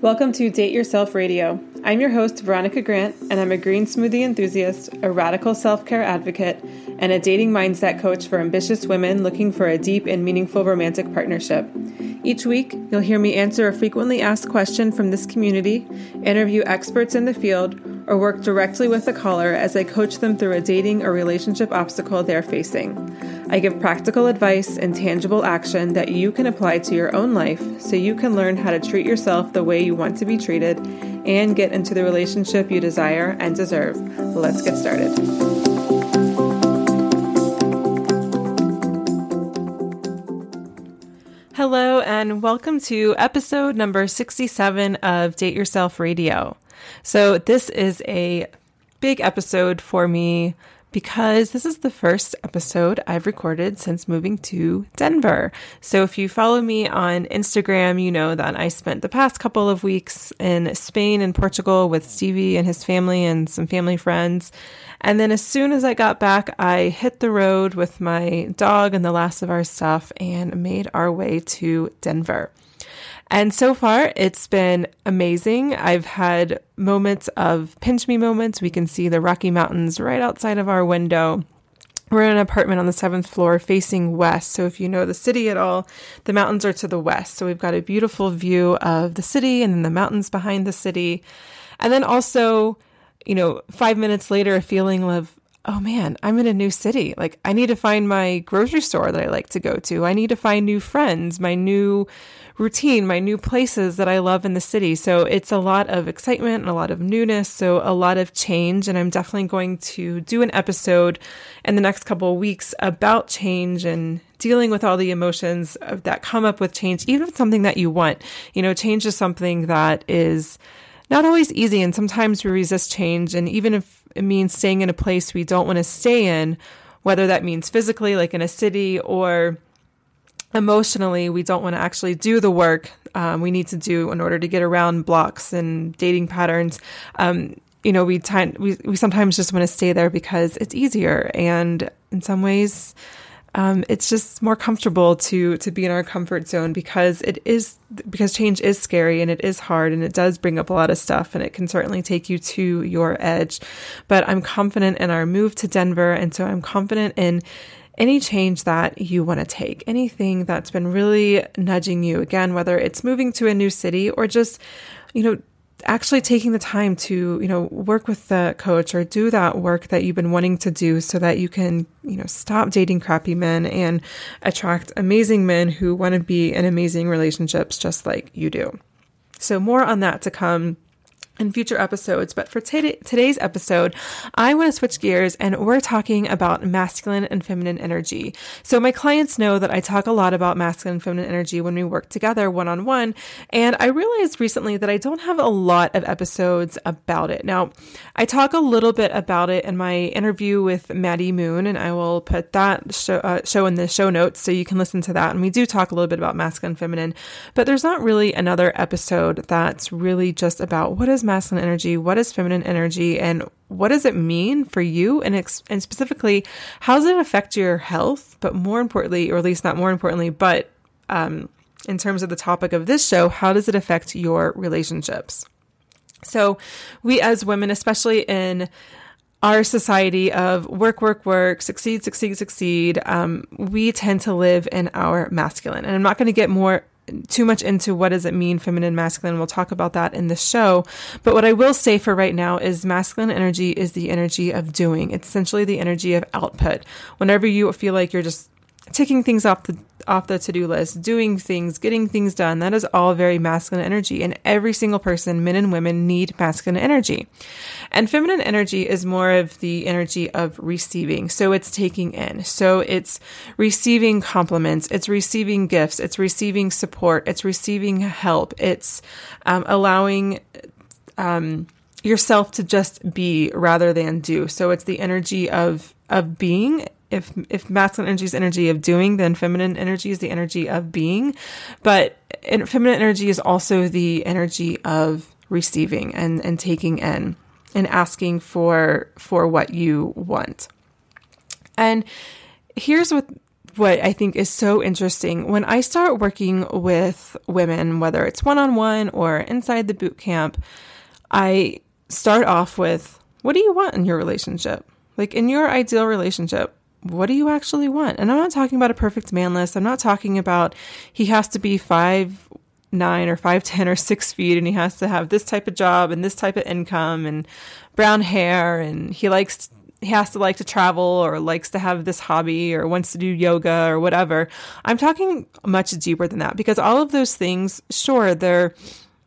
Welcome to Date Yourself Radio. I'm your host, Veronica Grant, and I'm a green smoothie enthusiast, a radical self care advocate, and a dating mindset coach for ambitious women looking for a deep and meaningful romantic partnership. Each week, you'll hear me answer a frequently asked question from this community, interview experts in the field, or work directly with the caller as I coach them through a dating or relationship obstacle they're facing. I give practical advice and tangible action that you can apply to your own life so you can learn how to treat yourself the way you want to be treated and get into the relationship you desire and deserve. Let's get started. Hello, and welcome to episode number 67 of Date Yourself Radio. So, this is a big episode for me because this is the first episode I've recorded since moving to Denver. So if you follow me on Instagram, you know that I spent the past couple of weeks in Spain and Portugal with Stevie and his family and some family friends. And then as soon as I got back, I hit the road with my dog and the last of our stuff and made our way to Denver. And so far, it's been amazing. I've had moments of pinch me moments. We can see the Rocky Mountains right outside of our window. We're in an apartment on the seventh floor facing west. So, if you know the city at all, the mountains are to the west. So, we've got a beautiful view of the city and then the mountains behind the city. And then also, you know, five minutes later, a feeling of, oh man, I'm in a new city. Like, I need to find my grocery store that I like to go to. I need to find new friends, my new routine, my new places that I love in the city. So it's a lot of excitement and a lot of newness. So a lot of change. And I'm definitely going to do an episode in the next couple of weeks about change and dealing with all the emotions that come up with change, even if it's something that you want. You know, change is something that is not always easy. And sometimes we resist change. And even if it means staying in a place we don't want to stay in, whether that means physically, like in a city, or emotionally we don't want to actually do the work um, we need to do in order to get around blocks and dating patterns. Um, you know we, t- we we sometimes just want to stay there because it's easier and in some ways um, it's just more comfortable to to be in our comfort zone because it is because change is scary and it is hard and it does bring up a lot of stuff and it can certainly take you to your edge. But i'm confident in our move to denver and so i'm confident in any change that you want to take, anything that's been really nudging you, again, whether it's moving to a new city or just, you know, actually taking the time to, you know, work with the coach or do that work that you've been wanting to do so that you can, you know, stop dating crappy men and attract amazing men who want to be in amazing relationships just like you do. So more on that to come in future episodes. But for t- today's episode, I want to switch gears and we're talking about masculine and feminine energy. So my clients know that I talk a lot about masculine and feminine energy when we work together one on one. And I realized recently that I don't have a lot of episodes about it. Now, I talk a little bit about it in my interview with Maddie Moon, and I will put that show, uh, show in the show notes so you can listen to that. And we do talk a little bit about masculine and feminine, but there's not really another episode that's really just about what is masculine energy, what is feminine energy, and what does it mean for you? And, ex- and specifically, how does it affect your health? But more importantly, or at least not more importantly, but um, in terms of the topic of this show, how does it affect your relationships? So, we as women, especially in our society of work, work, work, succeed, succeed, succeed, um, we tend to live in our masculine. And I'm not going to get more too much into what does it mean feminine masculine. We'll talk about that in the show. But what i will say for right now is masculine energy is the energy of doing. It's essentially the energy of output. Whenever you feel like you're just ticking things off the off the to-do list, doing things, getting things done. That is all very masculine energy and every single person, men and women need masculine energy. And feminine energy is more of the energy of receiving. So it's taking in. So it's receiving compliments, it's receiving gifts, it's receiving support, it's receiving help. It's um, allowing um, yourself to just be rather than do. So it's the energy of of being if if masculine energy is energy of doing, then feminine energy is the energy of being. But feminine energy is also the energy of receiving and and taking in and asking for for what you want. And here's what what I think is so interesting. When I start working with women, whether it's one on one or inside the boot camp, I start off with what do you want in your relationship? Like in your ideal relationship, what do you actually want? And I'm not talking about a perfect man list. I'm not talking about he has to be five nine or five ten or six feet and he has to have this type of job and this type of income and brown hair and he likes he has to like to travel or likes to have this hobby or wants to do yoga or whatever. I'm talking much deeper than that because all of those things, sure, they're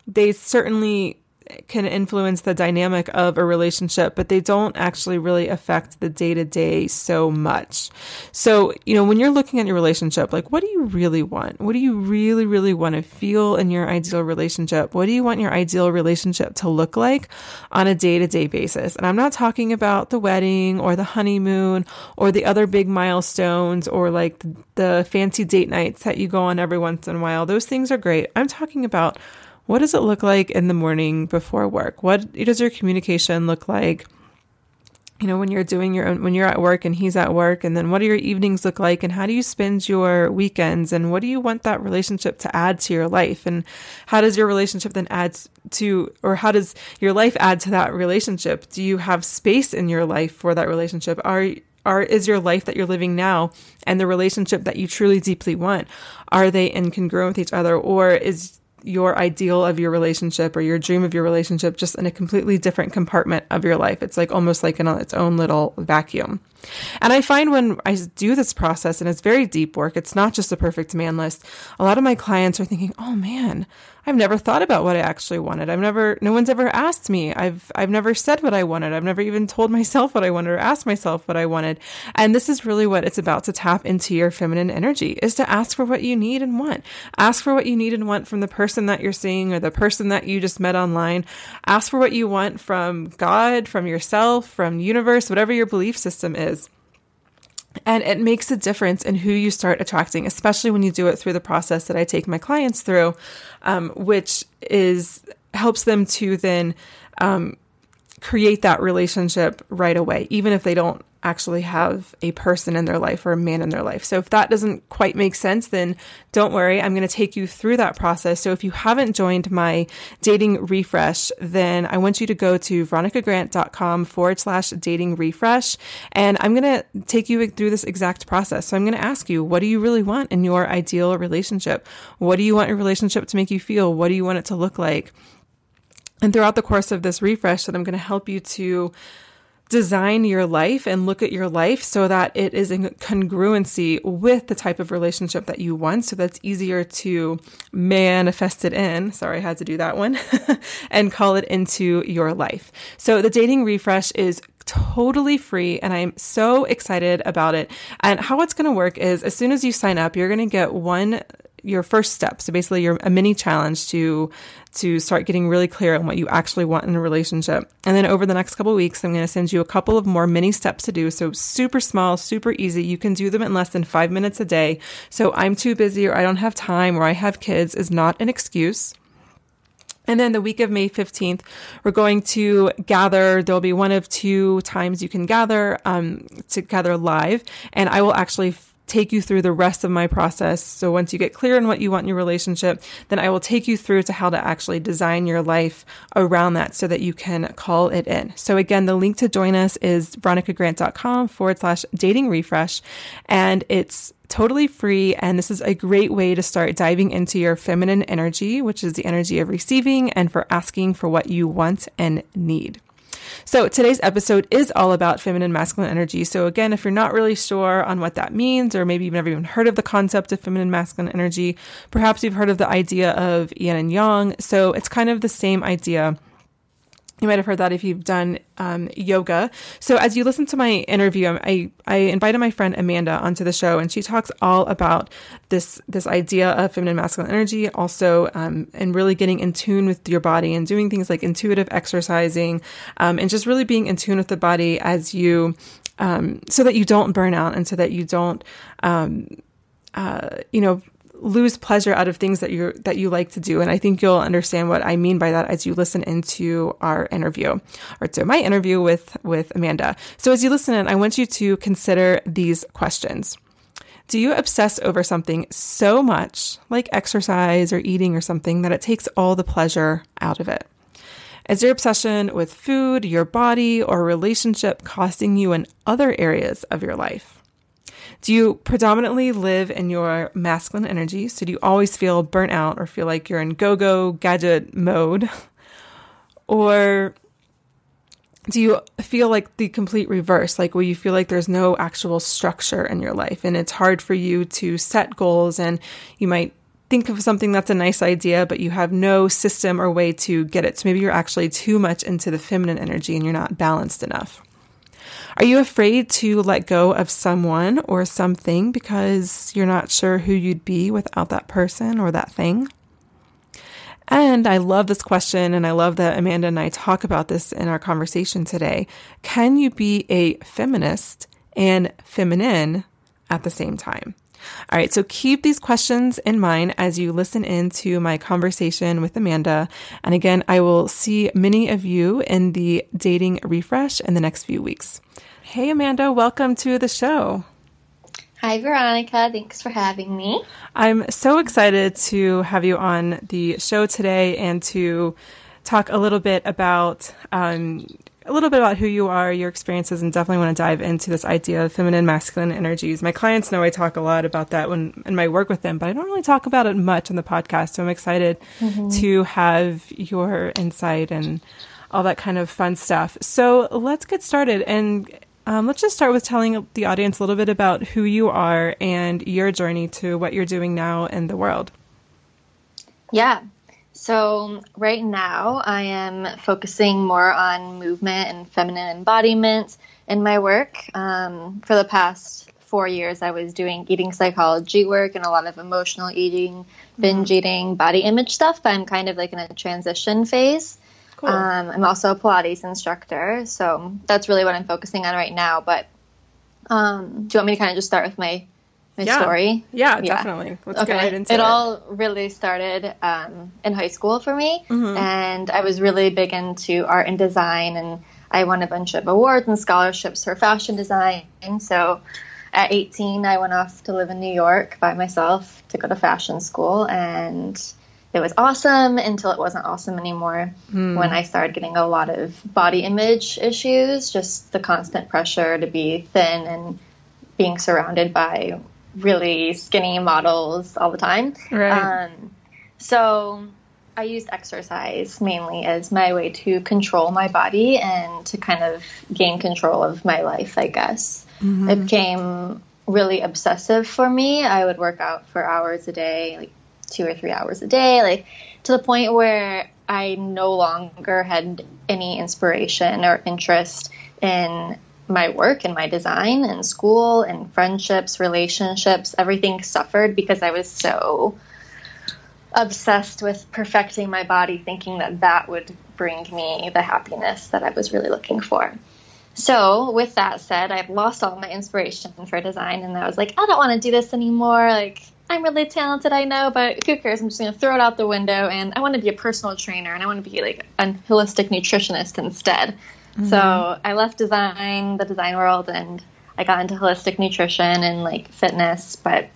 they certainly can influence the dynamic of a relationship, but they don't actually really affect the day to day so much. So, you know, when you're looking at your relationship, like, what do you really want? What do you really, really want to feel in your ideal relationship? What do you want your ideal relationship to look like on a day to day basis? And I'm not talking about the wedding or the honeymoon or the other big milestones or like the fancy date nights that you go on every once in a while. Those things are great. I'm talking about what does it look like in the morning before work? What does your communication look like? You know, when you're doing your own, when you're at work and he's at work, and then what do your evenings look like, and how do you spend your weekends, and what do you want that relationship to add to your life, and how does your relationship then add to, or how does your life add to that relationship? Do you have space in your life for that relationship? Are are is your life that you're living now and the relationship that you truly deeply want are they incongruent with each other or is your ideal of your relationship or your dream of your relationship just in a completely different compartment of your life. It's like almost like in its own little vacuum. And I find when I do this process, and it's very deep work, it's not just a perfect man list. A lot of my clients are thinking, oh man, I've never thought about what I actually wanted. I've never, no one's ever asked me. I've, I've never said what I wanted. I've never even told myself what I wanted or asked myself what I wanted. And this is really what it's about to tap into your feminine energy is to ask for what you need and want. Ask for what you need and want from the person that you're seeing or the person that you just met online. Ask for what you want from God, from yourself, from universe, whatever your belief system is. And it makes a difference in who you start attracting, especially when you do it through the process that I take my clients through, um, which is helps them to then um, create that relationship right away, even if they don't actually have a person in their life or a man in their life. So if that doesn't quite make sense, then don't worry. I'm going to take you through that process. So if you haven't joined my dating refresh, then I want you to go to veronicagrant.com forward slash dating refresh. And I'm going to take you through this exact process. So I'm going to ask you, what do you really want in your ideal relationship? What do you want your relationship to make you feel? What do you want it to look like? And throughout the course of this refresh that I'm going to help you to design your life and look at your life so that it is in congruency with the type of relationship that you want. So that's easier to manifest it in. Sorry, I had to do that one and call it into your life. So the dating refresh is totally free and I'm so excited about it. And how it's going to work is as soon as you sign up, you're going to get one your first step. So basically your a mini challenge to to start getting really clear on what you actually want in a relationship. And then over the next couple weeks, I'm going to send you a couple of more mini steps to do. So super small, super easy. You can do them in less than 5 minutes a day. So I'm too busy or I don't have time or I have kids is not an excuse. And then the week of May 15th, we're going to gather. There'll be one of two times you can gather, um, to gather live. And I will actually take you through the rest of my process. So once you get clear on what you want in your relationship, then I will take you through to how to actually design your life around that so that you can call it in. So again, the link to join us is veronicagrant.com forward slash dating refresh. And it's totally free. And this is a great way to start diving into your feminine energy, which is the energy of receiving and for asking for what you want and need. So today's episode is all about feminine masculine energy. So again, if you're not really sure on what that means, or maybe you've never even heard of the concept of feminine masculine energy, perhaps you've heard of the idea of yin and yang. So it's kind of the same idea you might have heard that if you've done um, yoga. So as you listen to my interview, I, I invited my friend Amanda onto the show, and she talks all about this this idea of feminine masculine energy, also um, and really getting in tune with your body and doing things like intuitive exercising, um, and just really being in tune with the body as you, um, so that you don't burn out and so that you don't, um, uh, you know lose pleasure out of things that you that you like to do. And i think you'll understand what i mean by that as you listen into our interview or to my interview with with amanda. So as you listen in i want you to consider these questions. Do you obsess over something so much like exercise or eating or something that it takes all the pleasure out of it? Is your obsession with food your body or relationship costing you in other areas of your life do you predominantly live in your masculine energy? So do you always feel burnt out or feel like you're in go go gadget mode? Or do you feel like the complete reverse, like where you feel like there's no actual structure in your life and it's hard for you to set goals and you might think of something that's a nice idea, but you have no system or way to get it. So maybe you're actually too much into the feminine energy and you're not balanced enough. Are you afraid to let go of someone or something because you're not sure who you'd be without that person or that thing? And I love this question, and I love that Amanda and I talk about this in our conversation today. Can you be a feminist and feminine at the same time? All right, so keep these questions in mind as you listen into my conversation with Amanda. And again, I will see many of you in the dating refresh in the next few weeks. Hey, Amanda, welcome to the show. Hi, Veronica. Thanks for having me. I'm so excited to have you on the show today and to talk a little bit about um, a little bit about who you are, your experiences, and definitely want to dive into this idea of feminine, masculine energies. My clients know I talk a lot about that when in my work with them, but I don't really talk about it much on the podcast. So I'm excited mm-hmm. to have your insight and all that kind of fun stuff. So let's get started. And um, let's just start with telling the audience a little bit about who you are and your journey to what you're doing now in the world. Yeah. So, right now, I am focusing more on movement and feminine embodiment in my work. Um, for the past four years, I was doing eating psychology work and a lot of emotional eating, binge mm-hmm. eating, body image stuff, but I'm kind of like in a transition phase. Cool. Um, I'm also a Pilates instructor, so that's really what I'm focusing on right now. But um, do you want me to kind of just start with my my yeah. story? Yeah, yeah, definitely. Let's okay. get right into it. It all really started um, in high school for me, mm-hmm. and I was really big into art and design, and I won a bunch of awards and scholarships for fashion design. So at 18, I went off to live in New York by myself to go to fashion school, and it was awesome until it wasn't awesome anymore mm. when I started getting a lot of body image issues, just the constant pressure to be thin and being surrounded by really skinny models all the time. Right. Um, so I used exercise mainly as my way to control my body and to kind of gain control of my life, I guess. Mm-hmm. It became really obsessive for me. I would work out for hours a day, like two or three hours a day, like to the point where I no longer had any inspiration or interest in my work and my design and school and friendships, relationships. Everything suffered because I was so obsessed with perfecting my body, thinking that that would bring me the happiness that I was really looking for. So, with that said, I've lost all my inspiration for design, and I was like, I don't want to do this anymore. Like, I'm really talented, I know, but who cares? I'm just going to throw it out the window, and I want to be a personal trainer, and I want to be like a holistic nutritionist instead. Mm-hmm. So, I left design, the design world, and I got into holistic nutrition and like fitness, but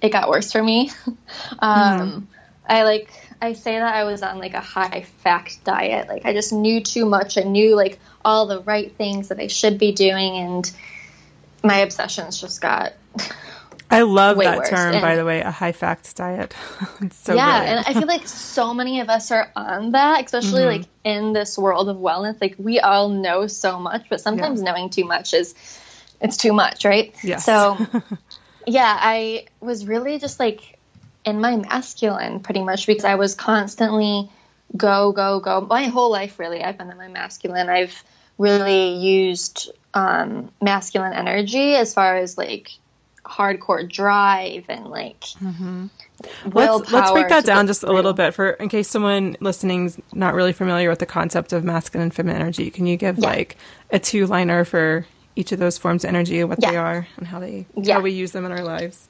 it got worse for me. um, mm-hmm. I like I say that I was on like a high fact diet. Like I just knew too much. I knew like all the right things that I should be doing, and my obsessions just got. I love that worse. term, and, by the way, a high fact diet. so yeah, and I feel like so many of us are on that, especially mm-hmm. like in this world of wellness. Like we all know so much, but sometimes yeah. knowing too much is it's too much, right? Yes. So yeah, I was really just like in my masculine pretty much because I was constantly go, go, go. My whole life, really, I've been in my masculine. I've really used um, masculine energy as far as like hardcore drive and like mm-hmm. let's, let's break that down just through. a little bit for in case someone listening's not really familiar with the concept of masculine and feminine energy can you give yeah. like a two liner for each of those forms of energy, what yeah. they are, and how they yeah. how we use them in our lives.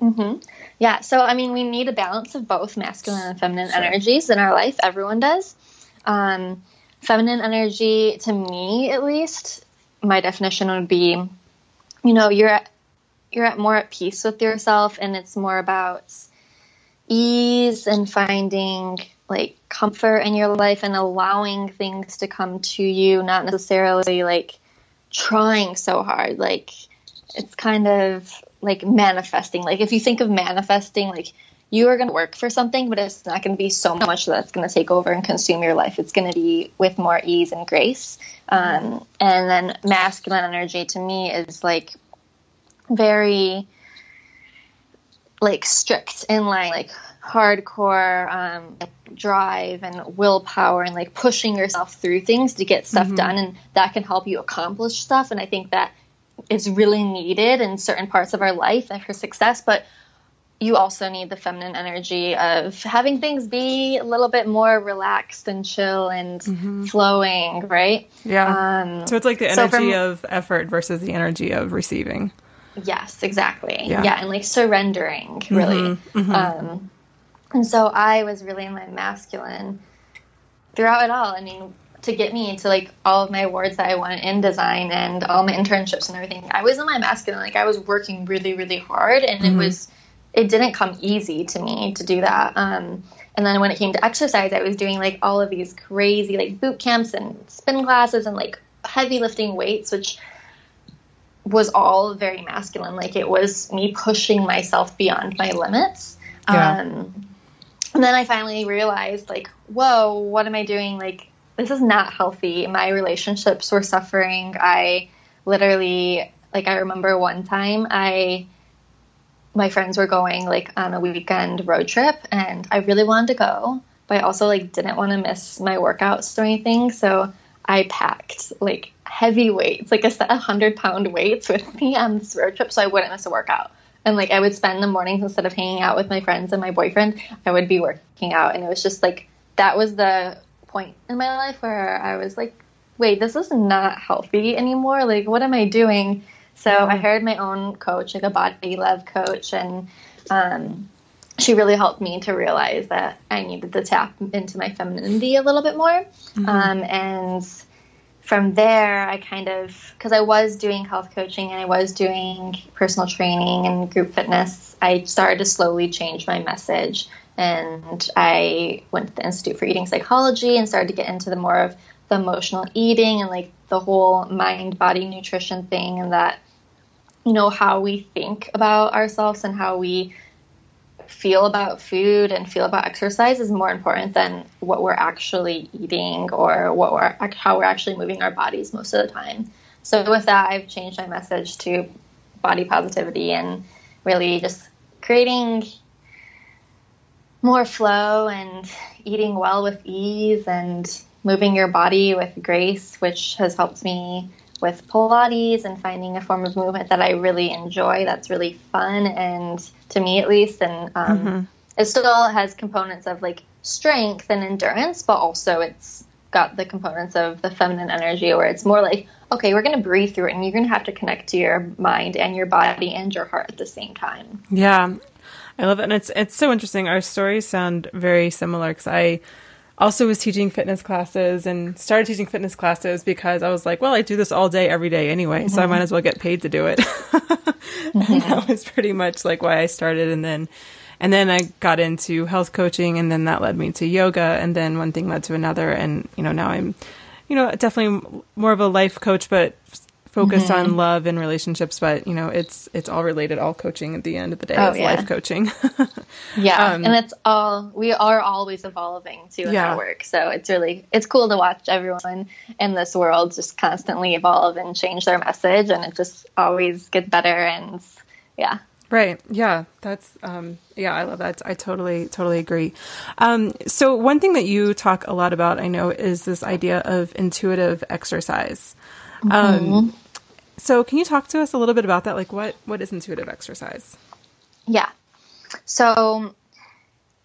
Mm-hmm. Yeah. So I mean, we need a balance of both masculine and feminine sure. energies in our life. Everyone does. Um, feminine energy, to me at least, my definition would be, you know, you're you're at more at peace with yourself, and it's more about ease and finding like comfort in your life and allowing things to come to you, not necessarily like trying so hard. Like it's kind of like manifesting. Like if you think of manifesting, like you are going to work for something, but it's not going to be so much that's going to take over and consume your life. It's going to be with more ease and grace. Um, and then masculine energy to me is like very like strict in line, like hardcore um, drive and willpower and like pushing yourself through things to get stuff mm-hmm. done and that can help you accomplish stuff and i think that is really needed in certain parts of our life and for success but you also need the feminine energy of having things be a little bit more relaxed and chill and mm-hmm. flowing right yeah um, so it's like the energy so from, of effort versus the energy of receiving yes exactly yeah, yeah and like surrendering really mm-hmm. mm-hmm. Um, and so I was really in my masculine throughout it all. I mean, to get me into like all of my awards that I won in design and all my internships and everything, I was in my masculine. Like I was working really, really hard, and mm-hmm. it was it didn't come easy to me to do that. Um, and then when it came to exercise, I was doing like all of these crazy like boot camps and spin classes and like heavy lifting weights, which was all very masculine. Like it was me pushing myself beyond my limits. Yeah. Um, and then I finally realized, like, whoa, what am I doing? Like, this is not healthy. My relationships were suffering. I literally, like, I remember one time I, my friends were going like on a weekend road trip, and I really wanted to go, but I also like didn't want to miss my workouts or anything. So I packed like heavy weights, like a set of hundred pound weights with me on this road trip, so I wouldn't miss a workout and like I would spend the mornings instead of hanging out with my friends and my boyfriend, I would be working out, and it was just like that was the point in my life where I was like, wait, this is not healthy anymore. Like, what am I doing? So I hired my own coach, like a body love coach, and um, she really helped me to realize that I needed to tap into my femininity a little bit more. Mm-hmm. Um, and from there, I kind of, because I was doing health coaching and I was doing personal training and group fitness, I started to slowly change my message. And I went to the Institute for Eating Psychology and started to get into the more of the emotional eating and like the whole mind body nutrition thing and that, you know, how we think about ourselves and how we feel about food and feel about exercise is more important than what we're actually eating or what we're how we're actually moving our bodies most of the time. So with that, I've changed my message to body positivity and really just creating more flow and eating well with ease and moving your body with grace, which has helped me with Pilates and finding a form of movement that I really enjoy. That's really fun and to me at least, and um, mm-hmm. it still has components of like strength and endurance, but also it's got the components of the feminine energy where it's more like okay we're going to breathe through it and you're going to have to connect to your mind and your body and your heart at the same time yeah i love it and it's it's so interesting our stories sound very similar because i also was teaching fitness classes and started teaching fitness classes because i was like well i do this all day every day anyway mm-hmm. so i mm-hmm. might as well get paid to do it mm-hmm. and that was pretty much like why i started and then and then I got into health coaching, and then that led me to yoga, and then one thing led to another, and you know now I'm, you know, definitely more of a life coach, but focused mm-hmm. on love and relationships but you know it's it's all related all coaching at the end of the day oh, is yeah. life coaching yeah um, and it's all we are always evolving too in yeah. our work so it's really it's cool to watch everyone in this world just constantly evolve and change their message and it just always gets better and yeah Right. Yeah. That's, um, yeah, I love that. I totally, totally agree. Um, so one thing that you talk a lot about, I know, is this idea of intuitive exercise. Um, mm-hmm. Um, so can you talk to us a little bit about that? Like what, what is intuitive exercise? Yeah. So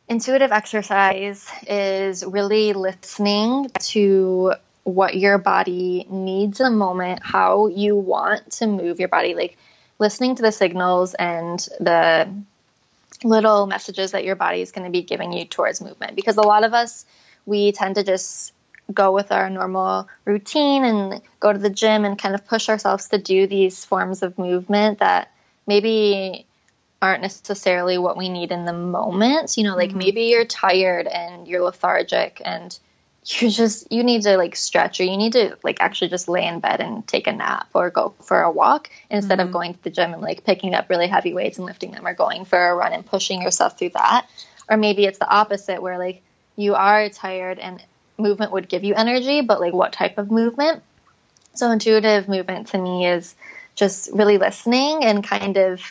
intuitive exercise is really listening to what your body needs in a moment, how you want to move your body. Like, listening to the signals and the little messages that your body is going to be giving you towards movement because a lot of us we tend to just go with our normal routine and go to the gym and kind of push ourselves to do these forms of movement that maybe aren't necessarily what we need in the moment you know like mm-hmm. maybe you're tired and you're lethargic and you just you need to like stretch or you need to like actually just lay in bed and take a nap or go for a walk instead mm-hmm. of going to the gym and like picking up really heavy weights and lifting them or going for a run and pushing yourself through that or maybe it's the opposite where like you are tired and movement would give you energy but like what type of movement so intuitive movement to me is just really listening and kind of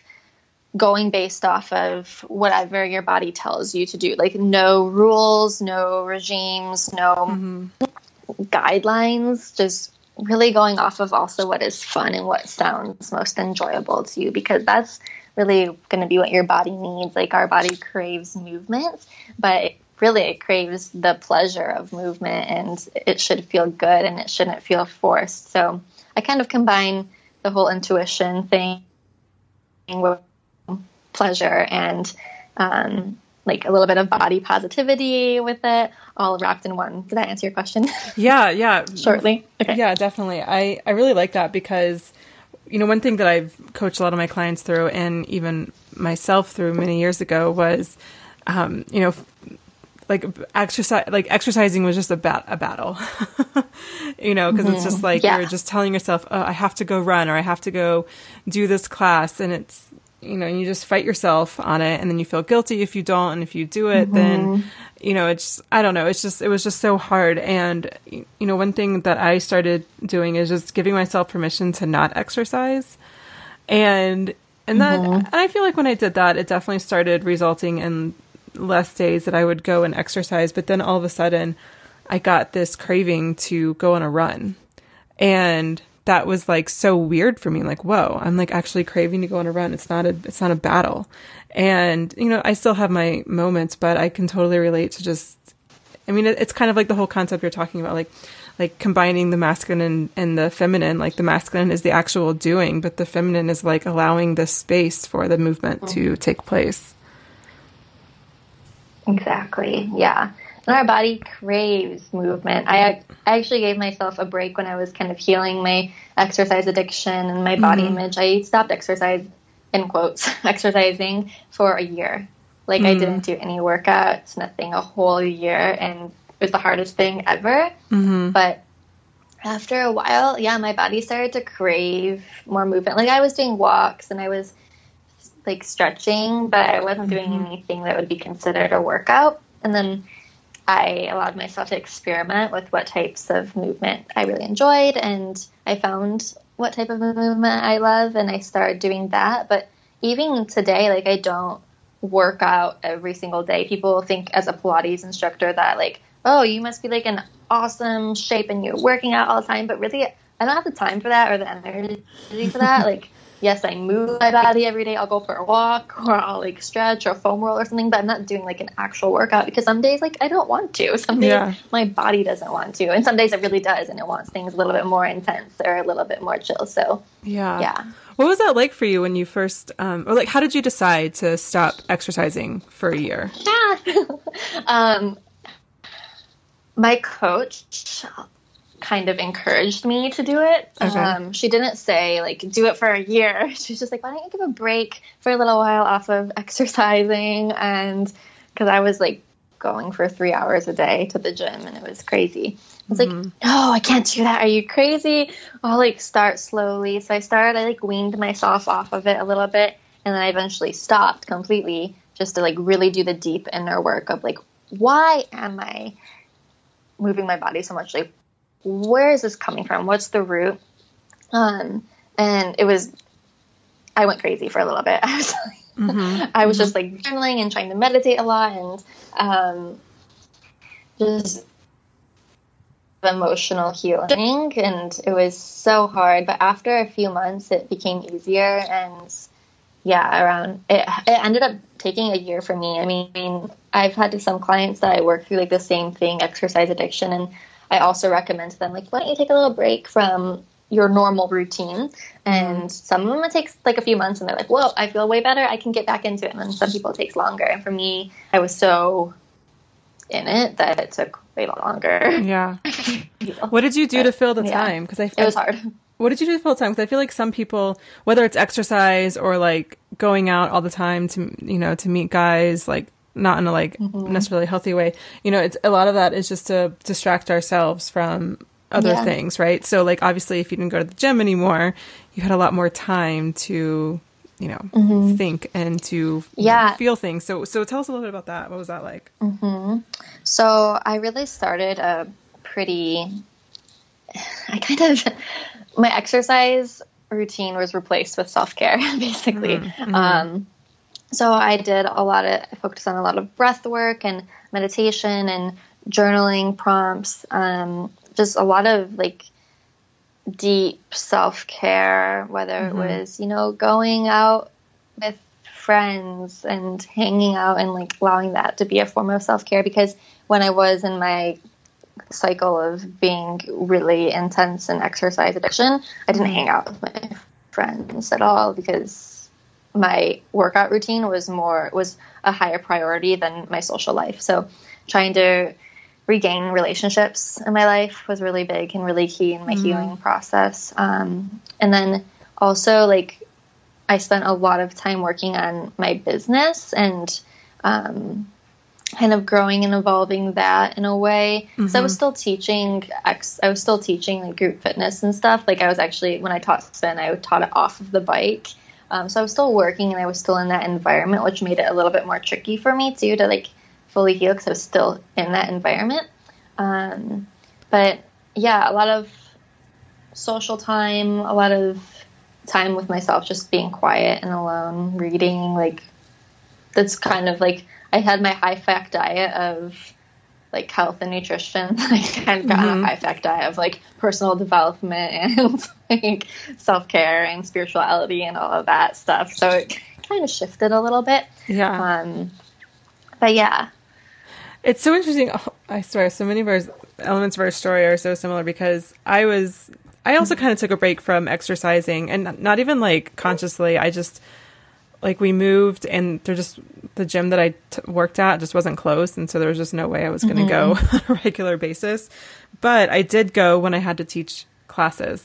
going based off of whatever your body tells you to do. Like no rules, no regimes, no mm-hmm. guidelines, just really going off of also what is fun and what sounds most enjoyable to you because that's really going to be what your body needs. Like our body craves movement, but really it craves the pleasure of movement and it should feel good and it shouldn't feel forced. So I kind of combine the whole intuition thing with pleasure and um, like a little bit of body positivity with it all wrapped in one. Did that answer your question? Yeah yeah. Shortly? Okay. yeah definitely. I i really like that because you know one thing that i've coached a lot of my clients through and even myself through many years ago was um, you know like exercise like exercising was just a bat a battle you know because it's just mm-hmm. like yeah. you're just telling yourself oh i have to go run or i have to go do this class and it's you know, you just fight yourself on it and then you feel guilty if you don't. And if you do it, mm-hmm. then, you know, it's, I don't know, it's just, it was just so hard. And, you know, one thing that I started doing is just giving myself permission to not exercise. And, and that, mm-hmm. and I feel like when I did that, it definitely started resulting in less days that I would go and exercise. But then all of a sudden, I got this craving to go on a run. And, that was like so weird for me. Like, whoa, I'm like actually craving to go on a run. It's not a, it's not a battle. And, you know, I still have my moments, but I can totally relate to just, I mean, it's kind of like the whole concept you're talking about, like, like combining the masculine and, the feminine. Like the masculine is the actual doing, but the feminine is like allowing the space for the movement mm-hmm. to take place. Exactly. Yeah and our body craves movement. I, I actually gave myself a break when I was kind of healing my exercise addiction and my body mm-hmm. image. I stopped exercise in quotes exercising for a year. Like mm-hmm. I didn't do any workouts, nothing, a whole year, and it was the hardest thing ever. Mm-hmm. But after a while, yeah, my body started to crave more movement. Like I was doing walks and I was like stretching, but I wasn't doing mm-hmm. anything that would be considered a workout. And then I allowed myself to experiment with what types of movement I really enjoyed, and I found what type of movement I love, and I started doing that. But even today, like I don't work out every single day. People think as a Pilates instructor that like, oh, you must be like in awesome shape and you're working out all the time, but really, I don't have the time for that or the energy for that. like yes, I move my body every day. I'll go for a walk or I'll like stretch or foam roll or something, but I'm not doing like an actual workout because some days like I don't want to. Some days Yeah. my body doesn't want to. And some days it really does and it wants things a little bit more intense or a little bit more chill. So Yeah. Yeah. What was that like for you when you first, um, or like, how did you decide to stop exercising for a year? um, my coach kind of encouraged me to do it. Okay. Um, she didn't say like do it for a year. She was just like, why don't you give a break for a little while off of exercising? And because I was like going for three hours a day to the gym, and it was crazy. I was like, oh, I can't do that. Are you crazy? I'll like start slowly. So I started. I like weaned myself off of it a little bit, and then I eventually stopped completely, just to like really do the deep inner work of like, why am I moving my body so much? Like, where is this coming from? What's the root? Um, and it was, I went crazy for a little bit. I was, like, I was just like journaling and trying to meditate a lot and um, just emotional healing. And it was so hard. But after a few months, it became easier. And yeah, around it, it ended up taking a year for me. I mean, I've had some clients that I work through like the same thing, exercise addiction, and I also recommend to them like, why don't you take a little break from your normal routine? And mm-hmm. some of them it takes like a few months, and they're like, whoa, I feel way better. I can get back into it. And then some people it takes longer. And for me, I was so in it that it took way longer. Yeah. What did you do to fill the time? Because I It was hard. What did you do to fill the time? Because I feel like some people, whether it's exercise or like going out all the time to you know to meet guys, like not in a like Mm-hmm. necessarily healthy way. You know, it's a lot of that is just to distract ourselves from other Yeah. things, right? So like obviously, if you didn't go to the gym anymore, you had a lot more time to you know think and to know, Mm-hmm. Feel things. So so tell us a little bit about that. What was that like? So I really started a pretty. I kind of my exercise routine was replaced with self care, basically. Um, so I did a lot of I focused on a lot of breath work and meditation and journaling prompts. Um, just a lot of like deep self care, whether it was you know going out with friends and hanging out and like allowing that to be a form of self care because when I was in my cycle of being really intense in exercise addiction, I didn't hang out with my friends at all because my workout routine was more was a higher priority than my social life. So trying to regain relationships in my life was really big and really key in my healing process. Um, and then also like I spent a lot of time working on my business and um, kind of growing and evolving that in a way. So I was still teaching ex- I was still teaching like group fitness and stuff. Like I was actually when I taught spin, I taught it off of the bike. Um, so I was still working and I was still in that environment, which made it a little bit more tricky for me too to like fully heal because I was still in that environment. Um, but yeah, a lot of social time, a lot of time with myself, just being quiet and alone, reading. Like that's kind of like I had my high fact diet of like health and nutrition. like kind of got on a diet of like personal development and like self care and spirituality and all of that stuff. So it kind of shifted a little bit. Yeah. Um, but yeah, It's so interesting. Oh, I swear, so many of our elements of our story are so similar because I was, I also kind of took a break from exercising and not even like consciously. I just, like, we moved and there just, the gym that I t- worked at just wasn't closed. And so there was just no way I was going to go mm-hmm. on a regular basis. But I did go when I had to teach classes.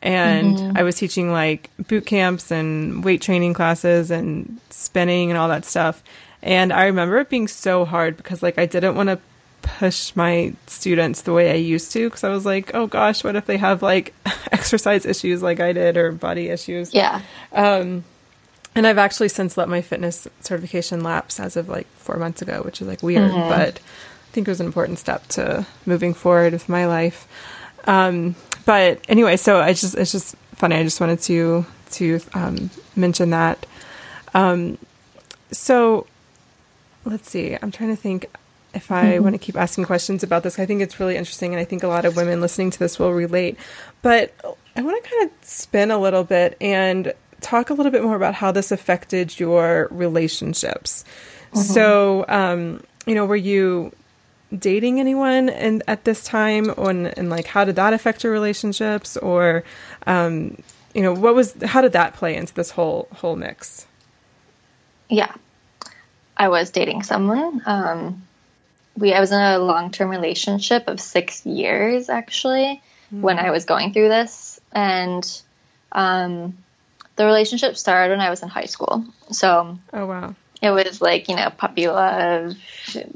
And mm-hmm. I was teaching like boot camps and weight training classes and spinning and all that stuff. And I remember it being so hard because like I didn't want to push my students the way I used to because I was like, oh gosh, what if they have like exercise issues like I did or body issues? yeah, um, and I've actually since let my fitness certification lapse as of like four months ago, which is like weird, Mhm. but I think it was an important step to moving forward with my life. Um, but anyway, so I just it's just funny. I just wanted to to um, mention that. Um, so let's see. I'm trying to think if I Mhm. want to keep asking questions about this. I think it's really interesting, and I think a lot of women listening to this will relate. But I want to kind of spin a little bit and talk a little bit more about how this affected your relationships. Mhm. So, um, you know, were you dating anyone and at this time on and like how did that affect your relationships or um you know what was how did that play into this whole whole mix Yeah. I was dating someone. Um, we I was in a long term relationship of six years actually when I was going through this, and um, the relationship started when I was in high school. So oh wow it was like you know puppy love,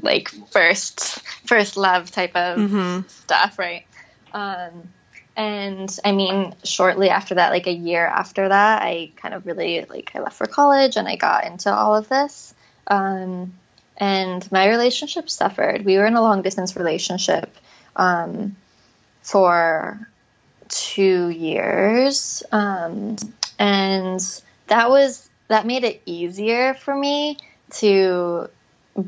like first first love type of Mhm. stuff, right? Um, and I mean, shortly after that, like a year after that, I kind of really like I left for college and I got into all of this. Um, and my relationship suffered. We were in a long distance relationship um, for two years, um, and that was that made it easier for me to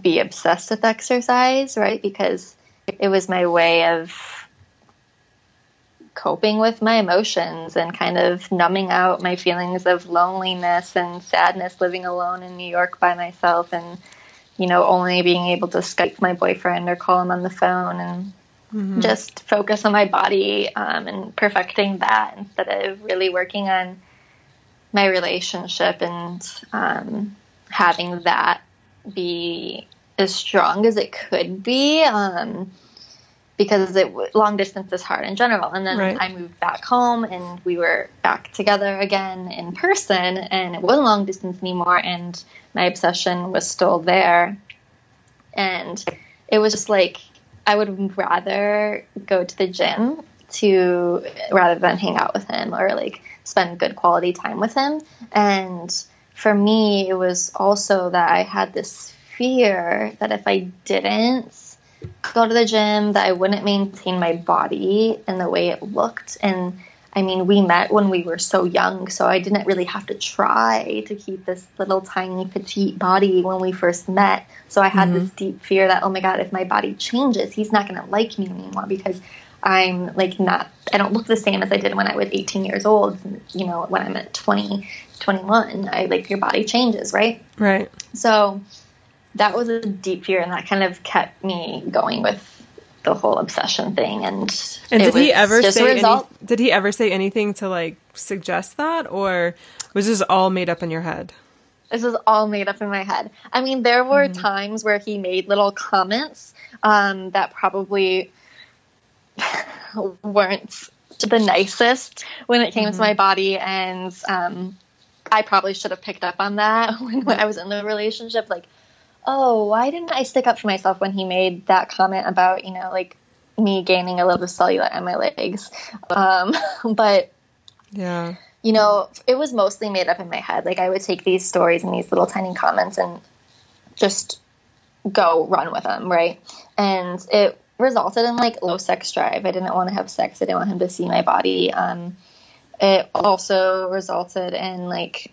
be obsessed with exercise, right? Because it was my way of coping with my emotions and kind of numbing out my feelings of loneliness and sadness living alone in New York by myself and you know only being able to Skype my boyfriend or call him on the phone and Mhm. just focus on my body um, and perfecting that instead of really working on my relationship and um, having that be as strong as it could be um, because it long distance is hard in general and then Right. i moved back home and we were back together again in person and it wasn't long distance anymore and my obsession was still there and it was just like i would rather go to the gym mm-hmm. to rather than hang out with him or like spend good quality time with him. And for me it was also that i had this fear that if i didn't go to the gym that i wouldn't maintain my body and the way it looked. And i mean we met when we were so young so i didn't really have to try to keep this little tiny petite body when we first met. So i had this mm-hmm. deep fear that oh my god if my body changes he's not going to like me anymore because i'm like not i don't look the same as i did when i was 18 years old you know when i'm at 20 21 i like your body changes right? Right. So that was a deep fear, and that kind of kept me going with the whole obsession thing. And and did he ever say any, did he ever say anything to like suggest that or was this all made up in your head This is all made up in my head. I mean, there were times where he made little comments um, that probably weren't the nicest when it came to my body, and um, I probably should have picked up on that when, when I was in the relationship. Like, oh, why didn't I stick up for myself when he made that comment about you know like me gaining a little bit of cellulite on my legs? Um, but yeah you know, it was mostly made up in my head. Like I would take these stories and these little tiny comments and just go run with them, right? And it resulted in like low sex drive. I didn't want to have sex. I didn't want him to see my body. Um, it also resulted in like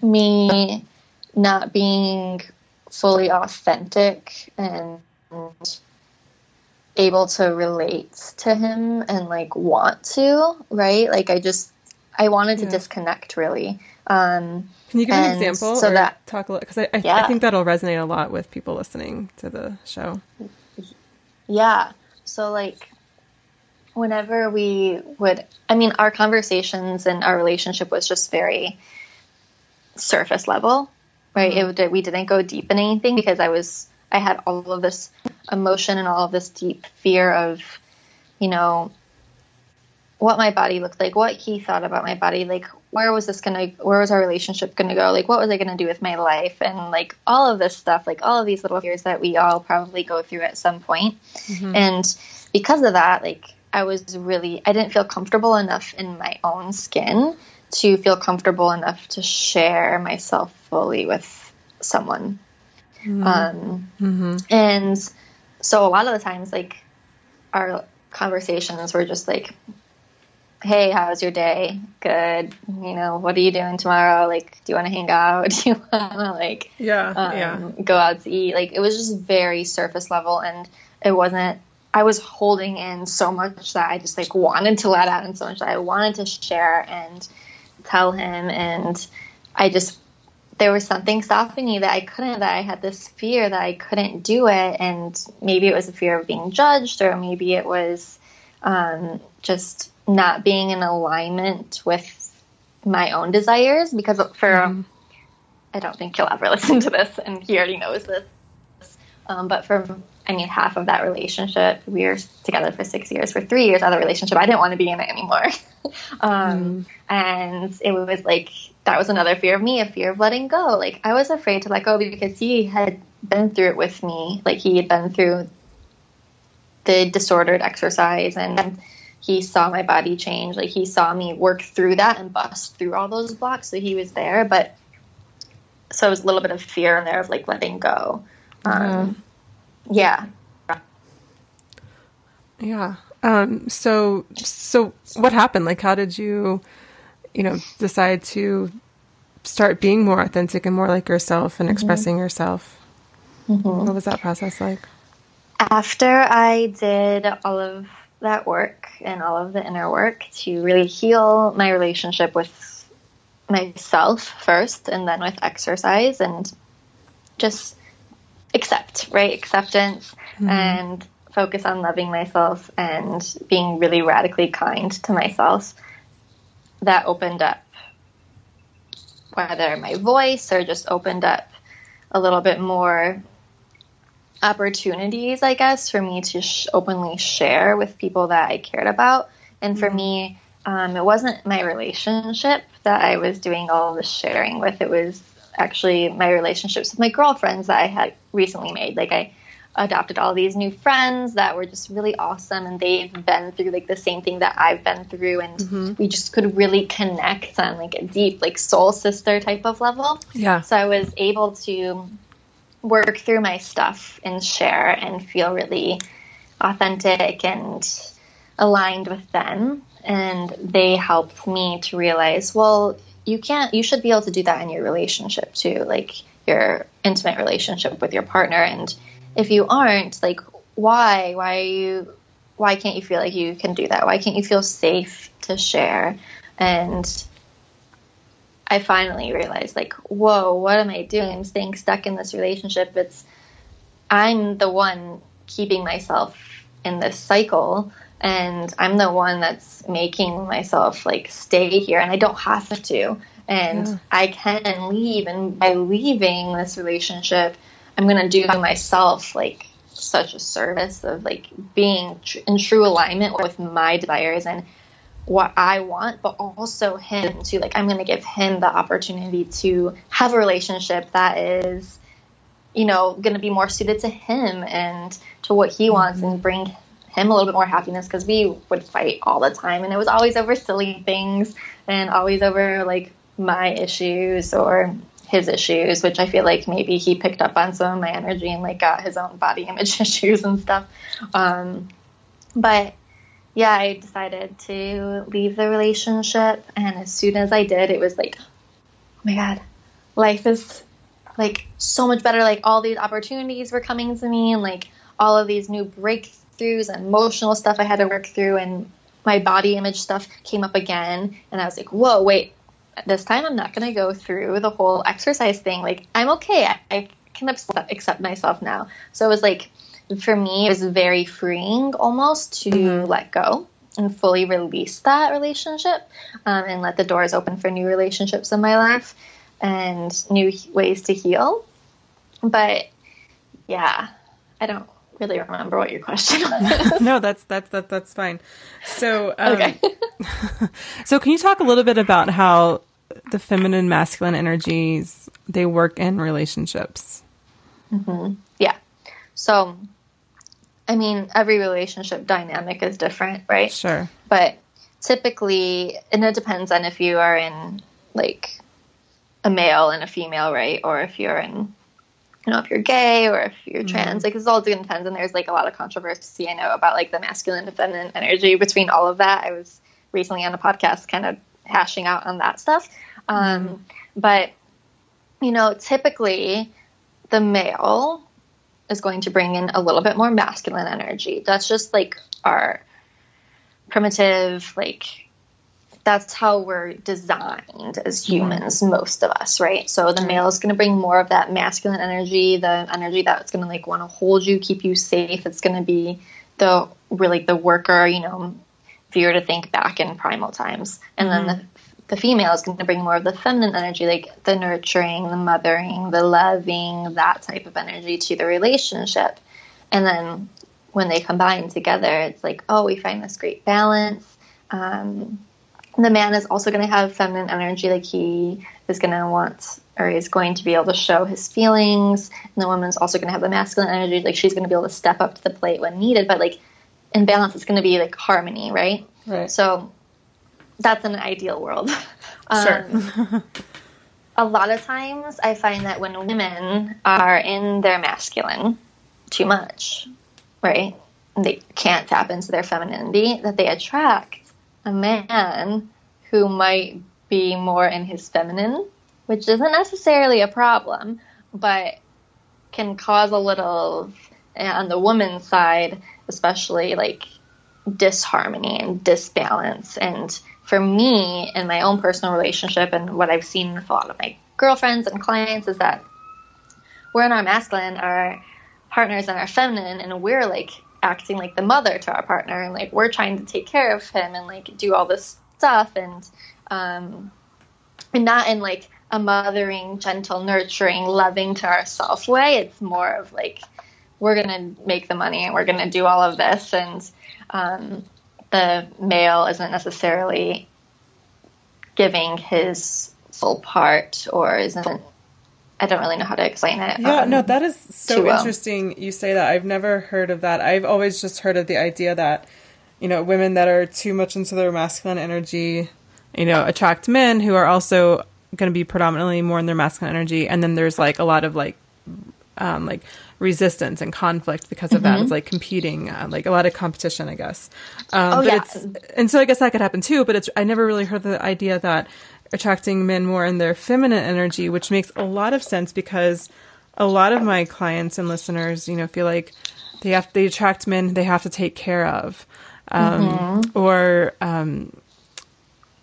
me not being fully authentic and able to relate to him and like want to, right? Like I just I wanted to Yeah. disconnect really. Um can you give an example so or that talk a little because I, I, I think that'll resonate a lot with people listening to the show Yeah. So like whenever we would I mean our conversations and our relationship was just very surface level, right? Mm-hmm. It we didn't go deep in anything because I was I had all of this emotion and all of this deep fear of you know what my body looked like, what he thought about my body, like where was this gonna, where was our relationship gonna go, like what was I gonna do with my life, and like all of this stuff, like all of these little fears that we all probably go through at some point. Mm-hmm. And because of that, like I was really, I didn't feel comfortable enough in my own skin to feel comfortable enough to share myself fully with someone. Mm-hmm. Um, Mm-hmm. and so a lot of the times, like our conversations were just like, "Hey, how was your day? Good. You know, what are you doing tomorrow? Like, do you want to hang out? Do you want to like, Yeah, um, yeah. go out to eat?" Like, it was just very surface level, and it wasn't. I was holding in so much that I just like wanted to let out, and so much that I wanted to share and tell him, and I just there was something stopping me that I couldn't, that I had this fear that I couldn't do it. And maybe it was a fear of being judged, or maybe it was um, just not being in alignment with my own desires. Because for, I don't think he'll ever listen to this, and he already knows this. Um, but for, I mean, half of that relationship, we were together for six years. For three years out of the relationship, I didn't want to be in it anymore. um, And it was like, that was another fear of me, a fear of letting go. Like, I was afraid to let go because he had been through it with me. Like, he had been through the disordered exercise and he saw my body change. Like, he saw me work through that and bust through all those blocks. So he was there. But so it was a little bit of fear in there of like letting go. Um, yeah. Yeah. Um, so, so what happened? Like, how did you, you know, decide to start being more authentic and more like yourself and expressing yourself? What was that process like? After I did all of that work and all of the inner work to really heal my relationship with myself first and then with exercise and just accept, right? Acceptance and focus on loving myself and being really radically kind to myself. That opened up whether my voice or just opened up a little bit more opportunities, I guess, for me to sh- openly share with people that I cared about. And for me, um, it wasn't my relationship that I was doing all the sharing with. It was actually my relationships with my girlfriends that I had recently made. Like I adopted all these new friends that were just really awesome, and they've been through like the same thing that I've been through, and mm-hmm. we just could really connect on like a deep, like soul sister type of level. Yeah. So I was able to work through my stuff and share and feel really authentic and aligned with them. And they helped me to realize, well, you can't, you should be able to do that in your relationship too, like your intimate relationship with your partner. And if you aren't, like, why? Why are you, why can't you feel like you can do that? Why can't you feel safe to share? And I finally realized, like, whoa, what am I doing? I'm staying stuck in this relationship. It's, I'm the one keeping myself in this cycle, and I'm the one that's making myself like stay here, and I don't have to. And Yeah. I can leave, and by leaving this relationship, I'm gonna do myself like such a service of like being tr- in true alignment with my desires and what I want, but also him too. Like I'm going to give him the opportunity to have a relationship that is, you know, going to be more suited to him and to what he wants and mm-hmm. bring him a little bit more happiness because we would fight all the time and it was always over silly things and always over like my issues or his issues, which I feel like maybe he picked up on some of my energy and like got his own body image issues and stuff. Um, but yeah, I decided to leave the relationship, and as soon as I did, it was like, oh my god, life is like so much better. Like all these opportunities were coming to me, and like all of these new breakthroughs and emotional stuff I had to work through, and my body image stuff came up again, and I was like, whoa, wait, this time I'm not going to go through the whole exercise thing. Like I'm okay. I, I can accept, accept myself now. So it was like for me, it was very freeing almost to let go and fully release that relationship um, and let the doors open for new relationships in my life and new ways to heal. But yeah, I don't really remember what your question was. no, that's that's that, that's fine. So, um, okay. so can you talk a little bit about how the feminine masculine energies they work in relationships? yeah. So, I mean, every relationship dynamic is different, right? Sure. But typically, and it depends on if you are in like a male and a female, right? Or if you're in, you know, if you're gay or if you're Mm-hmm. trans, like it's all depends. And there's like a lot of controversy I know about like the masculine and feminine energy between all of that. I was recently on a podcast kind of hashing out on that stuff. Um, Mm-hmm. But, you know, typically the male is going to bring in a little bit more masculine energy. That's just like our primitive, like, that's how we're designed as humans, most of us, right? So the male is going to bring more of that masculine energy, the energy that's going to like want to hold you, keep you safe. It's going to be the really the worker, you know, if you were to think back in primal times. And then the the female is going to bring more of the feminine energy, like the nurturing, the mothering, the loving, that type of energy to the relationship. And then when they combine together, it's like, oh, we find this great balance. Um, the man is also going to have feminine energy, like he is going to want or is going to be able to show his feelings. And the woman's also going to have the masculine energy, like she's going to be able to step up to the plate when needed. But like in balance, it's going to be like harmony, right? Right. So that's an ideal world. Sure. Um, a lot of times I find that when women are in their masculine too much, right? They can't tap into their femininity, that they attract a man who might be more in his feminine, which isn't necessarily a problem, but can cause a little on the woman's side, especially like disharmony and disbalance. And for me, in my own personal relationship, and what I've seen with a lot of my girlfriends and clients, is that we're in our masculine, our partners in our feminine, and we're like acting like the mother to our partner, and like we're trying to take care of him and like do all this stuff, and um, and not in like a mothering, gentle, nurturing, loving to ourself way. It's more of like we're gonna make the money and we're gonna do all of this, and um, the male isn't necessarily giving his full part or isn't. I don't really know how to explain it. Yeah, um, no, that is so well. interesting you say that. I've never heard of that. I've always just heard of the idea that, you know, women that are too much into their masculine energy, you know, attract men who are also going to be predominantly more in their masculine energy. And then there's like a lot of like, um, like resistance and conflict because of Mm-hmm. that. It's like competing, uh, like a lot of competition, I guess. Um, Oh, but yeah. it's, and so I guess that could happen too, but it's, I never really heard the idea that attracting men more in their feminine energy, which makes a lot of sense because a lot of my clients and listeners, you know, feel like they have, they attract men they have to take care of. Um, or, um,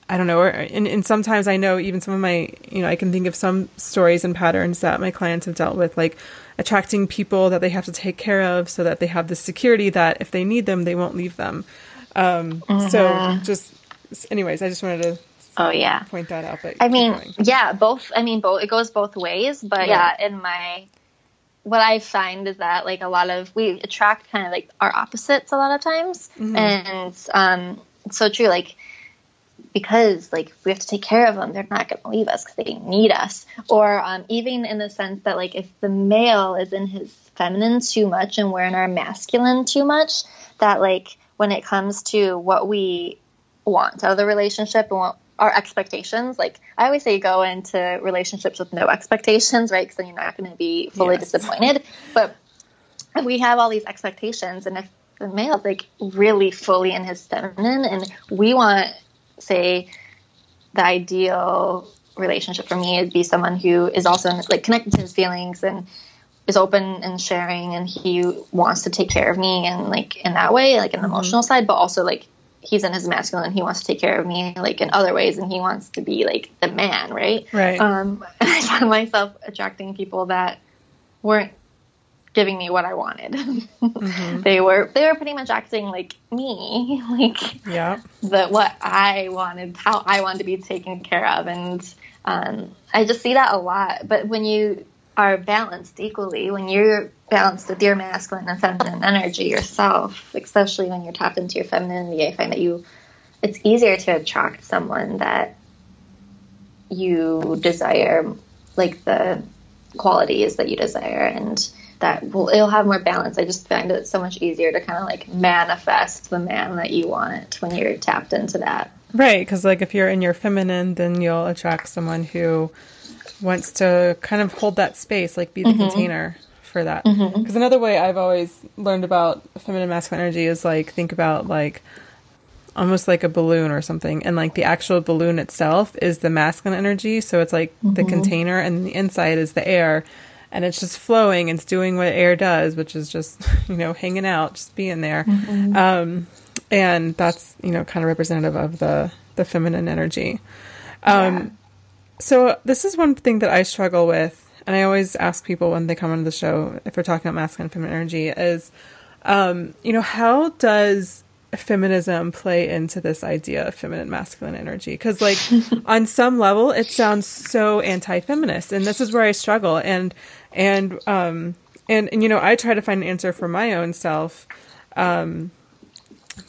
I don't know, or and, and sometimes I know even some of my, you know, I can think of some stories and patterns that my clients have dealt with, like attracting people that they have to take care of so that they have the security that if they need them, they won't leave them. Um, So just, anyways, I just wanted to Oh yeah. point that out. But I mean, yeah, both. I mean, both. It goes both ways, but yeah, in my what I find is that like a lot of we attract kind of like our opposites a lot of times, and um, it's so true. Like because like we have to take care of them, they're not going to leave us because they need us. Or um, even in the sense that like if the male is in his feminine too much and we're in our masculine too much, that like when it comes to what we want out of the relationship and what our expectations. Like I always say, go into relationships with no expectations, right? Because then you're not going to be fully Yes. disappointed. But we have all these expectations, and if the male's like really fully in his feminine, and we want, say, the ideal relationship for me would be someone who is also like connected to his feelings and is open and sharing and he wants to take care of me and like in that way like an mm-hmm. emotional side but also like he's in his masculine and he wants to take care of me like in other ways and he wants to be like the man right Right. um and i found myself attracting people that weren't giving me what i wanted they were they were pretty much acting like me like yeah. the what I wanted, how I wanted to be taken care of, and um, I just see that a lot. But when you are balanced equally, when you're balanced with your masculine and feminine energy yourself, especially when you're tapped into your femininity, I find that you it's easier to attract someone that you desire, like the qualities that you desire, and that will it'll have more balance. I just find it so much easier to kind of like manifest the man that you want when you're tapped into that. Right, because like if you're in your feminine, then you'll attract someone who wants to kind of hold that space, like be the Mm-hmm. container for that. Because another way I've always learned about feminine masculine energy is like think about like almost like a balloon or something, and like the actual balloon itself is the masculine energy, so it's like the container, and the inside is the air. And it's just flowing. It's doing what air does, which is just, you know, hanging out, just being there. Um, and that's you know kind of representative of the the feminine energy um so this is one thing that i struggle with and i always ask people when they come onto the show if we're talking about masculine and feminine energy is um you know how does feminism play into this idea of feminine masculine energy because like on some level it sounds so anti-feminist and this is where i struggle and and um and, and you know i try to find an answer for my own self um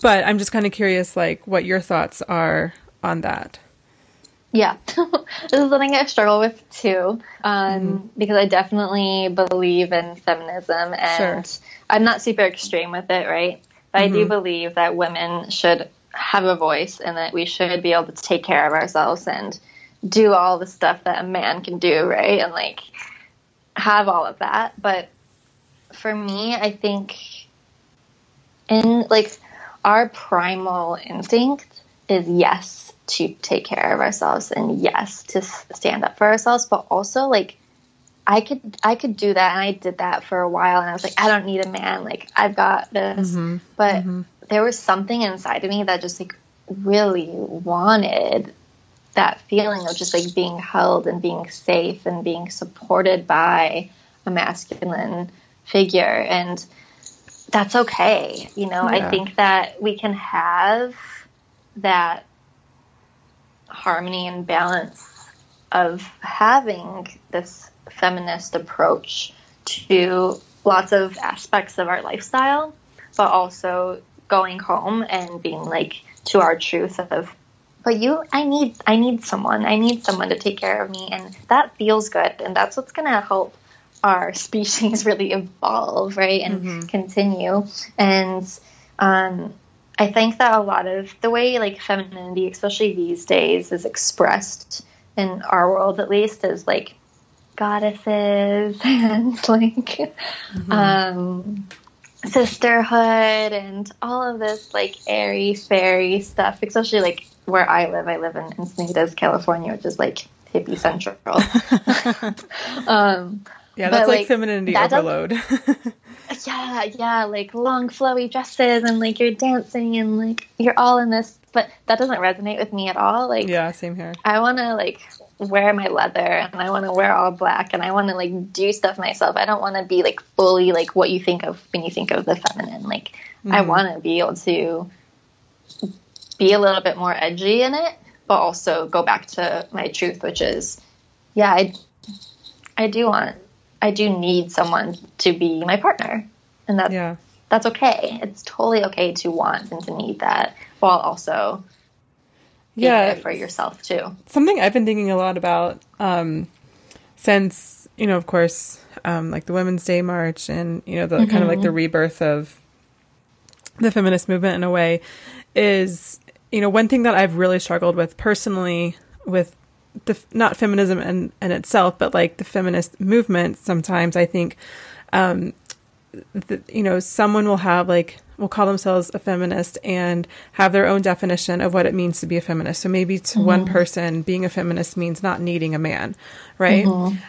but I'm just kind of curious, like, what your thoughts are on that. Yeah, this is something I struggle with too, um, because I definitely believe in feminism, and Sure. I'm not super extreme with it, right? But I do believe that women should have a voice, and that we should be able to take care of ourselves and do all the stuff that a man can do, right? And like have all of that. But for me, I think in like our primal instinct is yes to take care of ourselves and yes to stand up for ourselves but also like i could i could do that and i did that for a while and i was like i don't need a man like i've got this. Mm-hmm. But mm-hmm. there was something inside of me that just like really wanted that feeling of just like being held and being safe and being supported by a masculine figure and that's okay you know? Yeah. i think that we can have that harmony and balance of having this feminist approach to lots of aspects of our lifestyle but also going home and being like to our truth of but you i need i need someone. I need someone to take care of me. And that feels good and that's what's going to help our species really evolve right and continue. And um, i think that a lot of the way like femininity especially these days is expressed in our world at least is like goddesses and like um sisterhood and all of this like airy fairy stuff especially like where i live. I live in encinitas california which is like hippie central. Um Yeah, But, that's like, like, femininity that overload. Yeah yeah like long flowy dresses and like you're dancing and like you're all in this but that doesn't resonate with me at all like yeah, same here. I want to like wear my leather and I want to wear all black and I want to like do stuff myself. I don't want to be like fully like what you think of when you think of the feminine. Like I mm-hmm. want to be able to be a little bit more edgy in it, but also go back to my truth, which is, yeah, I, I do want, I do need someone to be my partner, and that's Yeah. that's okay. It's totally okay to want and to need that, while also Yeah. for yourself too. Something I've been thinking a lot about um, since, you know, of course, um, like the Women's Day March and, you know, the kind of like the rebirth of the feminist movement in a way is, you know, one thing that I've really struggled with personally with the not feminism in, in itself, but like the feminist movement. Sometimes I think, um, that you know, someone will have like will call themselves a feminist and have their own definition of what it means to be a feminist. So maybe to one person, being a feminist means not needing a man, right?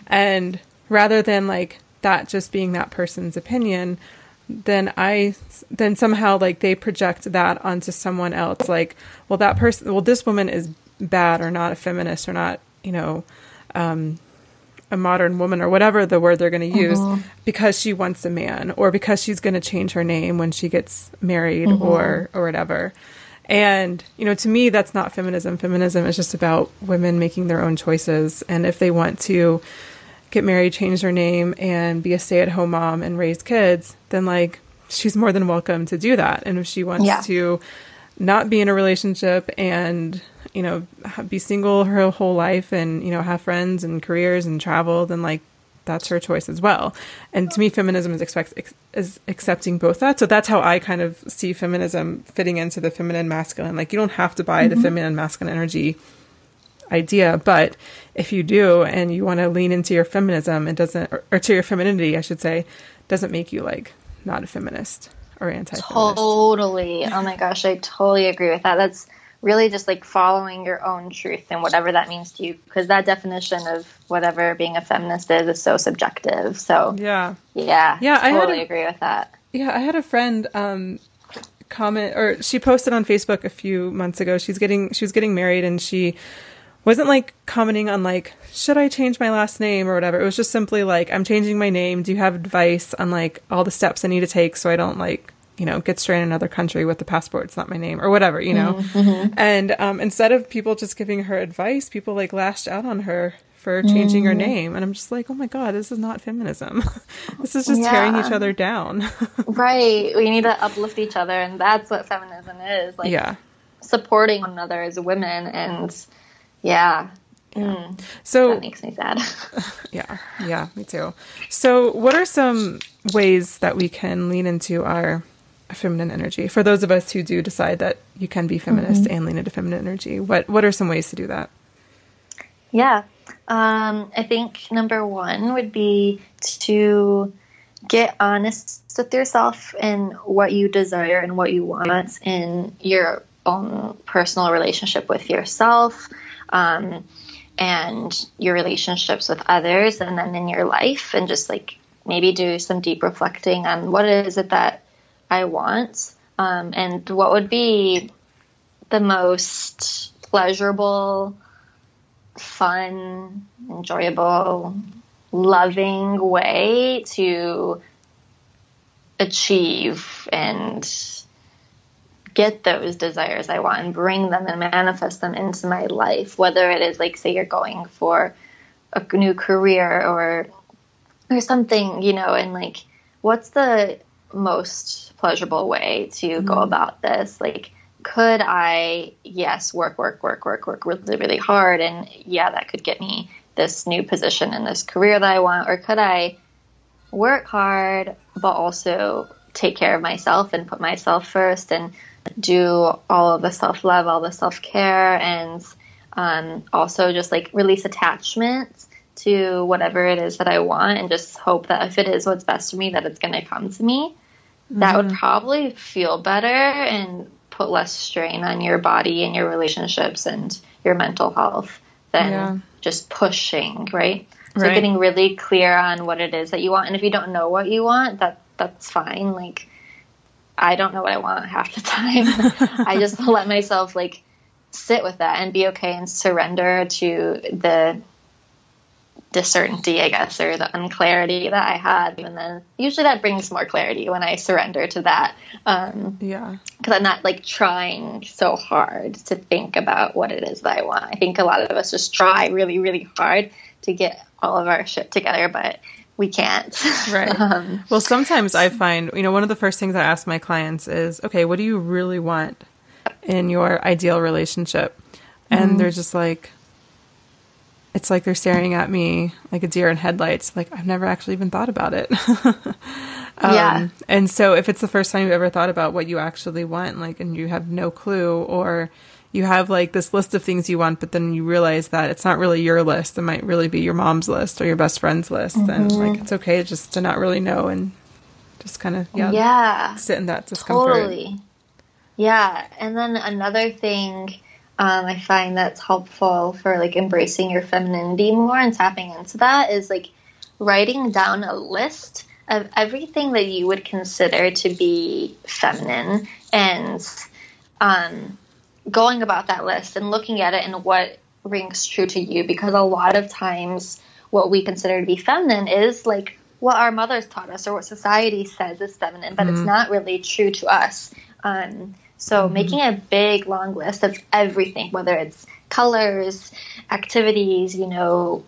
And rather than like that just being that person's opinion, then I then somehow like they project that onto someone else. Like, well, that person, well, this woman is bad or not a feminist or not, you know, um, a modern woman or whatever the word they're going to use because she wants a man or because she's going to change her name when she gets married or or whatever. And you know, to me, that's not feminism. Feminism is just about women making their own choices, and if they want to get married, change their name, and be a stay-at-home mom and raise kids, then like she's more than welcome to do that. And if she wants Yeah. to not be in a relationship and you know be single her whole life and you know have friends and careers and travel then like that's her choice as well. And to me, feminism is expect is accepting both that. So that's how I kind of see feminism fitting into the feminine masculine. Like you don't have to buy mm-hmm. the feminine masculine energy idea, but if you do and you want to lean into your feminism, it doesn't, or, or to your femininity, I should say, doesn't make you like not a feminist or anti-feminist. Totally. Oh my gosh, I totally agree with that. That's really just like following your own truth and whatever that means to you because that definition of whatever being a feminist is is so subjective. So yeah. yeah yeah totally I totally agree with that. Yeah i had a friend um comment or she posted on facebook a few months ago. She's getting she was getting married and she wasn't like commenting on like should i change my last name? or whatever. It was just simply like i'm changing my name. Do you have advice on like all the steps i need to take so i don't like you know, get straight in another country with the passport. It's not my name or whatever, you know. Mm-hmm. mm-hmm. And um, instead of people just giving her advice, people like lashed out on her for changing mm. her name. And I'm just like, oh my God, this is not feminism. this is just yeah. tearing each other down. right. We need to uplift each other. And that's what feminism is. Like, yeah. supporting one another as women. And yeah. yeah. Mm. So that makes me sad. yeah. Yeah. Me too. So, what are some ways that we can lean into our feminine energy. For those of us who do decide that you can be feminist mm-hmm. and lean into feminine energy what what are some ways to do that? Yeah. Um, i think number one would be to get honest with yourself and what you desire and what you want in your own personal relationship with yourself um, and your relationships with others and then in your life and just like maybe do some deep reflecting on what is it that I want, um, and what would be the most pleasurable, fun, enjoyable, loving way to achieve and get those desires I want and bring them and manifest them into my life. Whether it is like, say, you're going for a new career or or something, you know, and like, what's the most pleasurable way to mm-hmm. go about this. Like, could I, yes, work, work, work, work, work really, really hard, and yeah, that could get me this new position in this career that I want, or could I work hard but also take care of myself and put myself first and do all of the self love, all the self care, and um, also just like release attachment to whatever it is that I want and just hope that if it is what's best for me, that it's going to come to me that would mm-hmm. probably feel better and put less strain on your body and your relationships and your mental health than yeah. just pushing, right? So right. getting really clear on what it is that you want. And if you don't know what you want, that that's fine. Like I don't know what I want half the time. I just let myself like sit with that and be okay and surrender to the discertainty, I guess, or the unclarity that I had. And then usually that brings more clarity when I surrender to that. Um, yeah. Because I'm not like trying so hard to think about what it is that I want. I think a lot of us just try really, really hard to get all of our shit together, but we can't. Right. um, well, sometimes I find, you know, one of the first things I ask my clients is, okay, what do you really want in your ideal relationship? And mm-hmm. they're just like, it's like they're staring at me like a deer in headlights. Like I've never actually even thought about it. um, yeah. And so if it's the first time you've ever thought about what you actually want, like, and you have no clue, or you have like this list of things you want, but then you realize that it's not really your list. It might really be your mom's list or your best friend's list. Mm-hmm. And like, it's okay just to not really know and just kind of, yeah, yeah, sit in that discomfort. Totally. Yeah. And then another thing um, I find that's helpful for like embracing your femininity more and tapping into that is like writing down a list of everything that you would consider to be feminine and um, going about that list and looking at it and what rings true to you because a lot of times what we consider to be feminine is like what our mothers taught us or what society says is feminine, but mm-hmm. it's not really true to us. Um, so mm-hmm. making a big long list of everything, whether it's colors, activities, you know,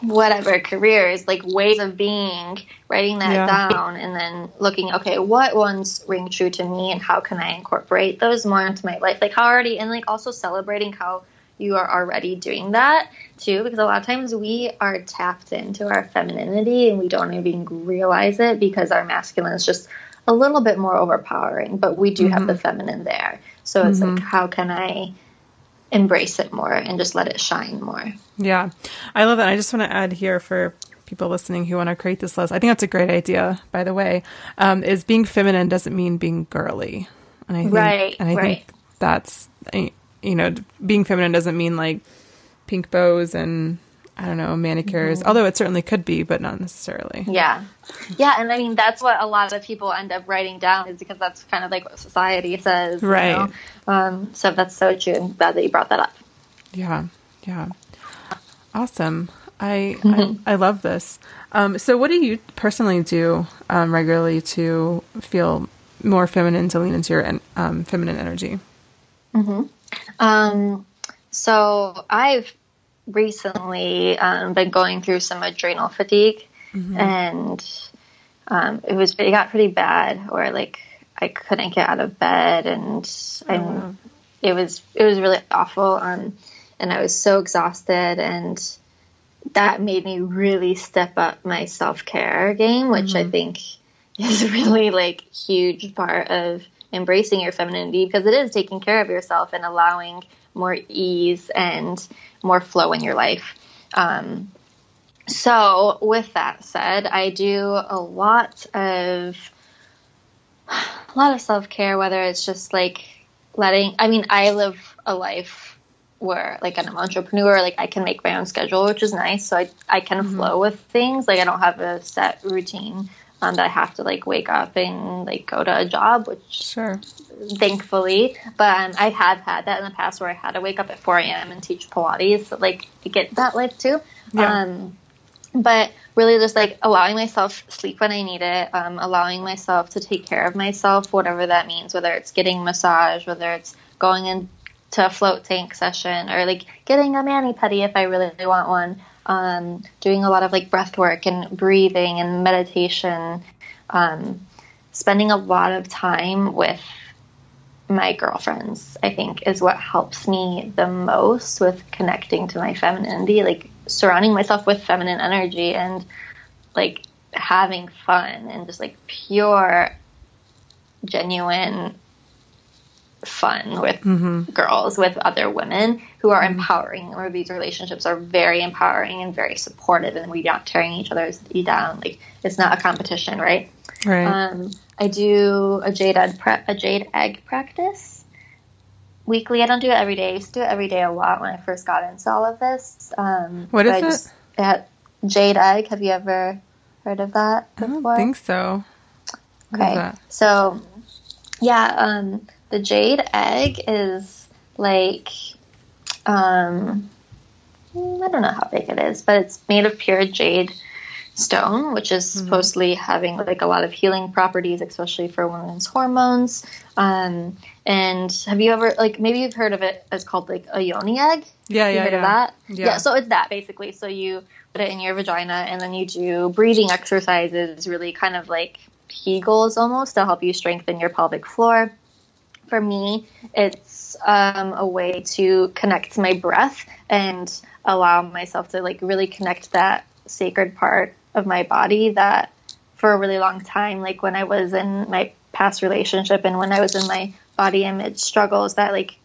whatever careers, like ways of being, writing that yeah. down and then looking, okay, what ones ring true to me and how can I incorporate those more into my life? Like how already and like also celebrating how you are already doing that too, because a lot of times we are tapped into our femininity and we don't even realize it because our masculine is just a little bit more overpowering, but we do mm-hmm. have the feminine there. So it's mm-hmm. like, how can I embrace it more and just let it shine more? Yeah, I love that. I just want to add here for people listening who want to create this list. I think that's a great idea, by the way. Um, is being feminine doesn't mean being girly, and I think, right, and I right. think that's you know, being feminine doesn't mean like pink bows and I don't know, manicures, mm-hmm. although it certainly could be, but not necessarily. Yeah. Yeah. And I mean, that's what a lot of people end up writing down is because that's kind of like what society says. Right. You know? um, so that's so true. I'm glad that you brought that up. Yeah. Yeah. Awesome. I, mm-hmm. I, I, love this. Um, so what do you personally do um, regularly to feel more feminine, to lean into your um, feminine energy? Mm-hmm. Um, so I've recently um, been going through some adrenal fatigue, mm-hmm. and um, it was it got pretty bad, where like I couldn't get out of bed, and oh. it was it was really awful, um, and I was so exhausted, and that made me really step up my self care game, which mm-hmm. I think is really like huge part of embracing your femininity because it is taking care of yourself and allowing more ease and more flow in your life. Um, so, with that said, I do a lot of a lot of self care. Whether it's just like letting, I mean, I live a life where like I'm an entrepreneur, like I can make my own schedule, which is nice. So I I can mm-hmm. flow with things. Like I don't have a set routine that I have to like wake up and like go to a job, which sure, thankfully. But um, I have had that in the past where I had to wake up at 4 a.m. and teach Pilates, so, like to get that life too. Yeah. Um, but really just like allowing myself sleep when I need it, um, allowing myself to take care of myself, whatever that means, whether it's getting massage, whether it's going into a float tank session or like getting a mani pedi if I really want one. Um, doing a lot of like breath work and breathing and meditation, um, spending a lot of time with my girlfriends, I think, is what helps me the most with connecting to my femininity, like surrounding myself with feminine energy and like having fun and just like pure, genuine fun with mm-hmm. girls, with other women who are mm-hmm. empowering, where these relationships are very empowering and very supportive, and we're not tearing each other's down. Like it's not a competition, right? Right. Um, I do a jade egg pre- a jade egg practice weekly. I don't do it every day. I used to do it every day a lot when I first got into all of this. Um, what is? Just, it jade egg. Have you ever heard of that? Before? I don't think so. okay, so yeah, um, the jade egg is like um, I don't know how big it is, but it's made of pure jade stone, which is mm-hmm. supposedly having like a lot of healing properties, especially for women's hormones. Um, and have you ever like maybe you've heard of it as called like a yoni egg? Yeah, yeah, heard yeah. of that? Yeah. yeah. So it's that basically. So you put it in your vagina, and then you do breathing exercises, really kind of like Kegels almost to help you strengthen your pelvic floor for me, it's um, a way to connect to my breath and allow myself to like really connect that sacred part of my body that for a really long time, like when I was in my past relationship and when I was in my body image struggles, that like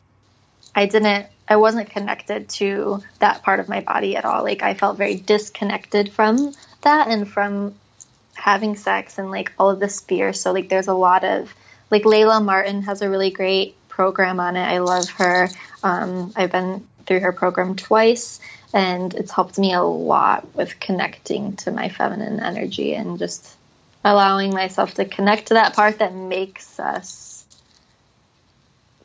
I didn't, I wasn't connected to that part of my body at all. Like I felt very disconnected from that and from having sex and like all of this fear. So like there's a lot of like Layla Martin has a really great program on it. I love her. Um, I've been through her program twice, and it's helped me a lot with connecting to my feminine energy and just allowing myself to connect to that part that makes us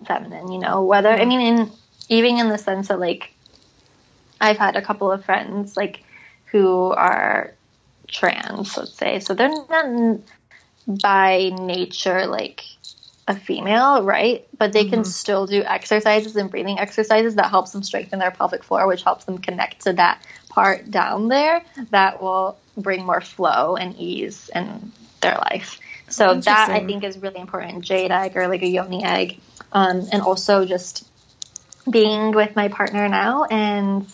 feminine. You know, whether I mean, in, even in the sense that like I've had a couple of friends like who are trans, let's say, so they're not by nature like a female, right? But they can mm-hmm. still do exercises and breathing exercises that helps them strengthen their pelvic floor, which helps them connect to that part down there that will bring more flow and ease in their life. So that I think is really important. Jade egg or like a yoni egg, um, and also just being with my partner now and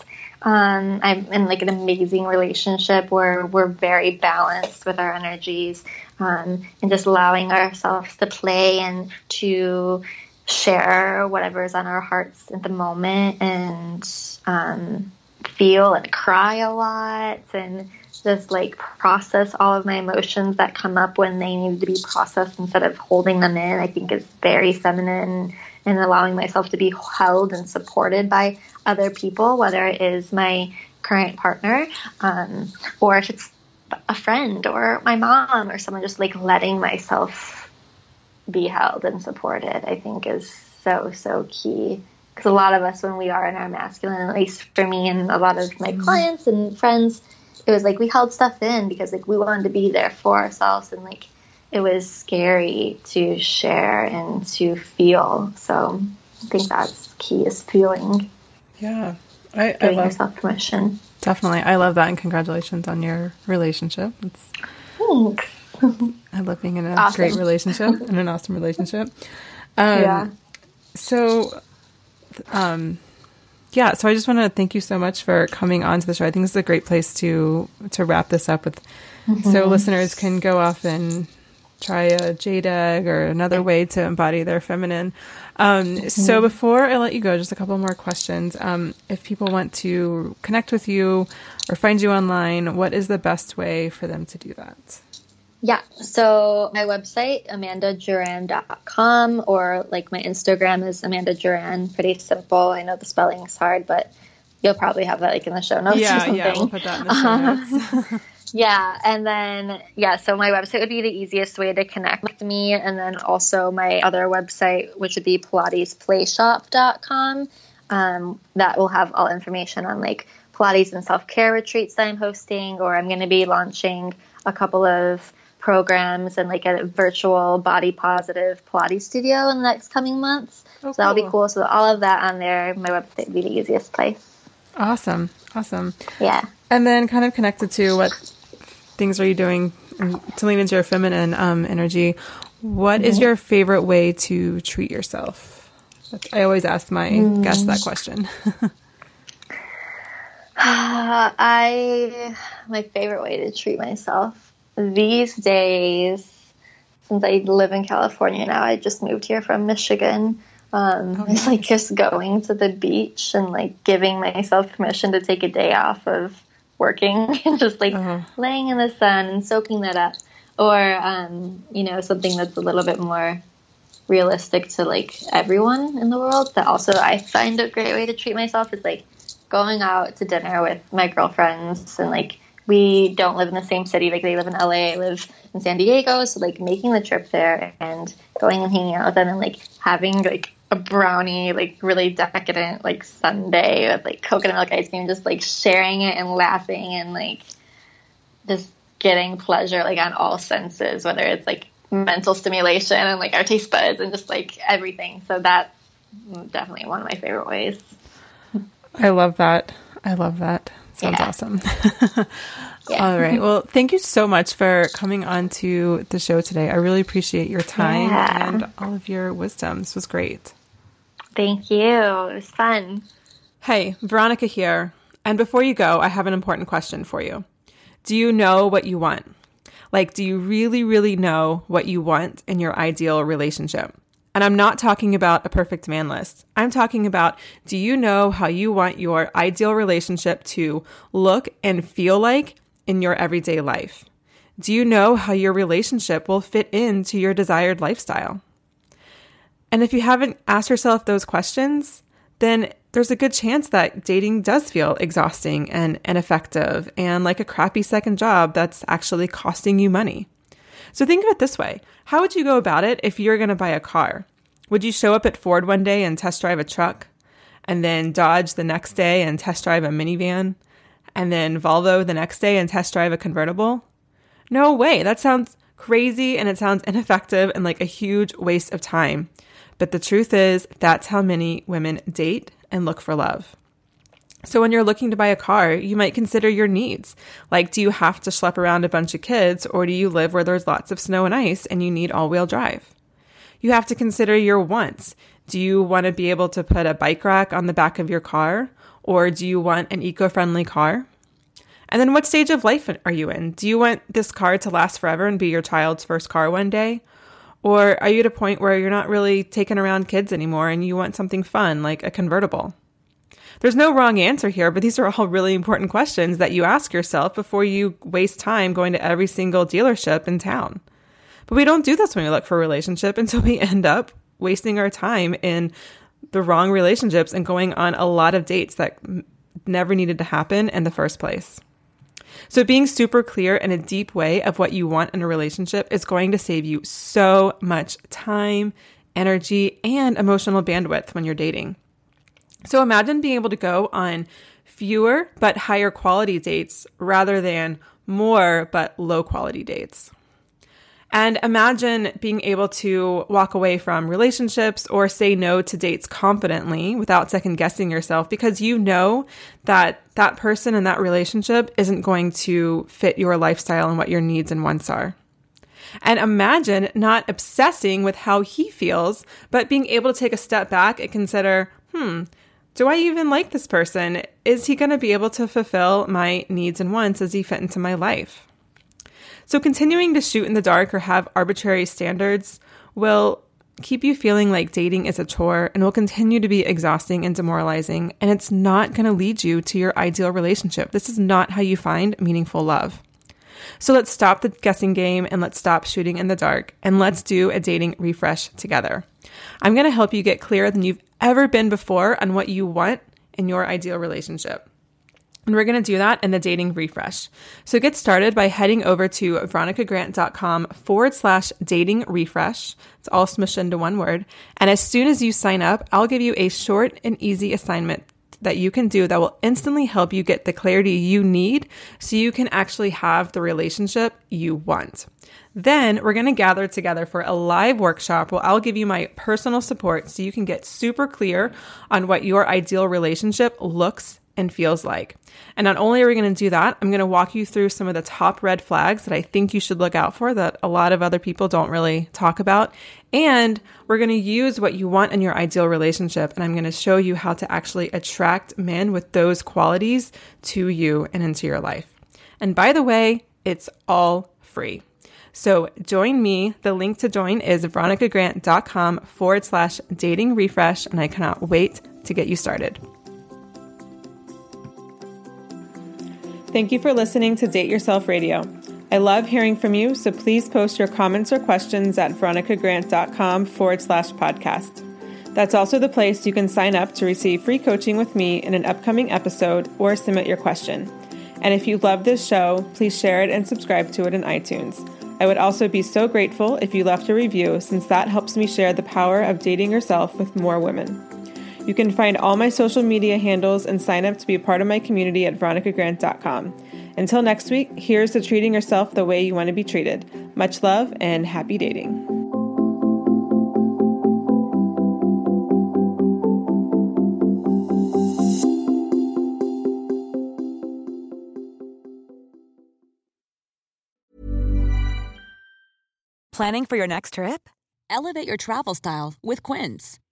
um, I'm in like an amazing relationship where we're very balanced with our energies um, and just allowing ourselves to play and to share whatever is on our hearts at the moment and um, feel and cry a lot and just like process all of my emotions that come up when they need to be processed instead of holding them in. I think is very feminine and allowing myself to be held and supported by other people, whether it is my current partner um, or if it's a friend or my mom or someone just like letting myself be held and supported, I think is so, so key. Because a lot of us, when we are in our masculine, at least for me and a lot of my mm-hmm. clients and friends, it was like we held stuff in because like we wanted to be there for ourselves and like it was scary to share and to feel. So I think that's key is feeling. Yeah. I, giving I love yourself permission. Definitely. I love that and congratulations on your relationship. It's, Thanks. I love being in a Awesome. great relationship and an awesome relationship. Um, yeah. So, um, yeah. So I just want to thank you so much for coming on to the show. I think this is a great place to to wrap this up with, so listeners can go off and try a jade egg or another way to embody their feminine. Um, So before I let you go, just a couple more questions. Um, if people want to connect with you or find you online, what is the best way for them to do that? Yeah. So my website, amandagyuran.com, or like my Instagram is Amanda Gyuran. Pretty simple. I know the spelling is hard, but you'll probably have that like in the show notes or Yeah, something. yeah, we'll put that in the show notes. Yeah, and then yeah, so my website would be the easiest way to connect with me, and then also my other website, which would be PilatesPlayShop.com. Um, that will have all information on like Pilates and self care retreats that I'm hosting, or I'm going to be launching a couple of programs and like a virtual body positive Pilates studio in the next coming months. Oh, so that'll be cool. cool. So all of that on there, my website would be the easiest place. Awesome. Awesome. Yeah. And then kind of connected to what things are you doing to lean into your feminine um, energy? What is your favorite way to treat yourself? That's, I always ask my guests that question. Uh, I my favorite way to treat myself these days, since I live in California now, I just moved here from Michigan. Um, It's like just going to the beach and like giving myself permission to take a day off of working and just like laying in the sun and soaking that up, or um, you know something that's a little bit more realistic to like everyone in the world. That also I find a great way to treat myself is like going out to dinner with my girlfriends and like we don't live in the same city. Like they live in LA I live in San Diego. So like making the trip there and going and hanging out with them and like having like a brownie like really decadent like sundae with like coconut milk ice cream just like sharing it and laughing and like just getting pleasure like on all senses whether it's like mental stimulation and like our taste buds and just like everything so that's mm, definitely one of my favorite ways I love that. I love that. Sounds Yeah. awesome. Yeah. All right. Well, thank you so much for coming on to the show today. I really appreciate your time Yeah. and all of your wisdom. This was great. Thank you. It was fun. Hey, Veronica here. And before you go, I have an important question for you. Do you know what you want? Like, do you really, really know what you want in your ideal relationship? And I'm not talking about a perfect man list. I'm talking about do you know how you want your ideal relationship to look and feel like in your everyday life? Do you know how your relationship will fit into your desired lifestyle? And if you haven't asked yourself those questions, then there's a good chance that dating does feel exhausting and ineffective and like a crappy second job that's actually costing you money. So think of it this way How would you go about it if you're going to buy a car? Would you show up at Ford one day and test drive a truck, and then Dodge the next day and test drive a minivan, and then Volvo the next day and test drive a convertible? No way. That sounds crazy and it sounds ineffective and like a huge waste of time. But the truth is, that's how many women date and look for love. So when you're looking to buy a car, you might consider your needs. Like, do you have to schlep around a bunch of kids or do you live where there's lots of snow and ice and you need all wheel drive? You have to consider your wants. Do you want to be able to put a bike rack on the back of your car? Or do you want an eco friendly car? And then what stage of life are you in? Do you want this car to last forever and be your child's first car one day? Or are you at a point where you're not really taking around kids anymore and you want something fun like a convertible? There's no wrong answer here, but these are all really important questions that you ask yourself before you waste time going to every single dealership in town. But we don't do this when we look for a relationship, and so we end up wasting our time in the wrong relationships and going on a lot of dates that never needed to happen in the first place. So, being super clear in a deep way of what you want in a relationship is going to save you so much time, energy, and emotional bandwidth when you're dating. So, imagine being able to go on fewer but higher quality dates rather than more but low quality dates. And imagine being able to walk away from relationships or say no to dates confidently without second guessing yourself because you know that that person and that relationship isn't going to fit your lifestyle and what your needs and wants are. And imagine not obsessing with how he feels, but being able to take a step back and consider, hmm, do I even like this person? Is he going to be able to fulfill my needs and wants? Does he fit into my life? So, continuing to shoot in the dark or have arbitrary standards will keep you feeling like dating is a chore and will continue to be exhausting and demoralizing. And it's not going to lead you to your ideal relationship. This is not how you find meaningful love. So let's stop the guessing game and let's stop shooting in the dark and let's do a dating refresh together. I'm going to help you get clearer than you've ever been before on what you want in your ideal relationship. And we're going to do that in the dating refresh. So get started by heading over to veronicagrant.com forward slash dating refresh. It's all smushed into one word. And as soon as you sign up, I'll give you a short and easy assignment that you can do that will instantly help you get the clarity you need so you can actually have the relationship you want. Then we're going to gather together for a live workshop where I'll give you my personal support so you can get super clear on what your ideal relationship looks and feels like. And not only are we going to do that, I'm going to walk you through some of the top red flags that I think you should look out for that a lot of other people don't really talk about. And we're going to use what you want in your ideal relationship. And I'm going to show you how to actually attract men with those qualities to you and into your life. And by the way, it's all free. So join me. The link to join is veronicagrant.com forward slash dating refresh. And I cannot wait to get you started. Thank you for listening to Date Yourself Radio. I love hearing from you, so please post your comments or questions at veronicagrant.com forward slash podcast. That's also the place you can sign up to receive free coaching with me in an upcoming episode or submit your question. And if you love this show, please share it and subscribe to it in iTunes. I would also be so grateful if you left a review, since that helps me share the power of dating yourself with more women. You can find all my social media handles and sign up to be a part of my community at veronicagrant.com. Until next week, here's to treating yourself the way you want to be treated. Much love and happy dating. Planning for your next trip? Elevate your travel style with Quince.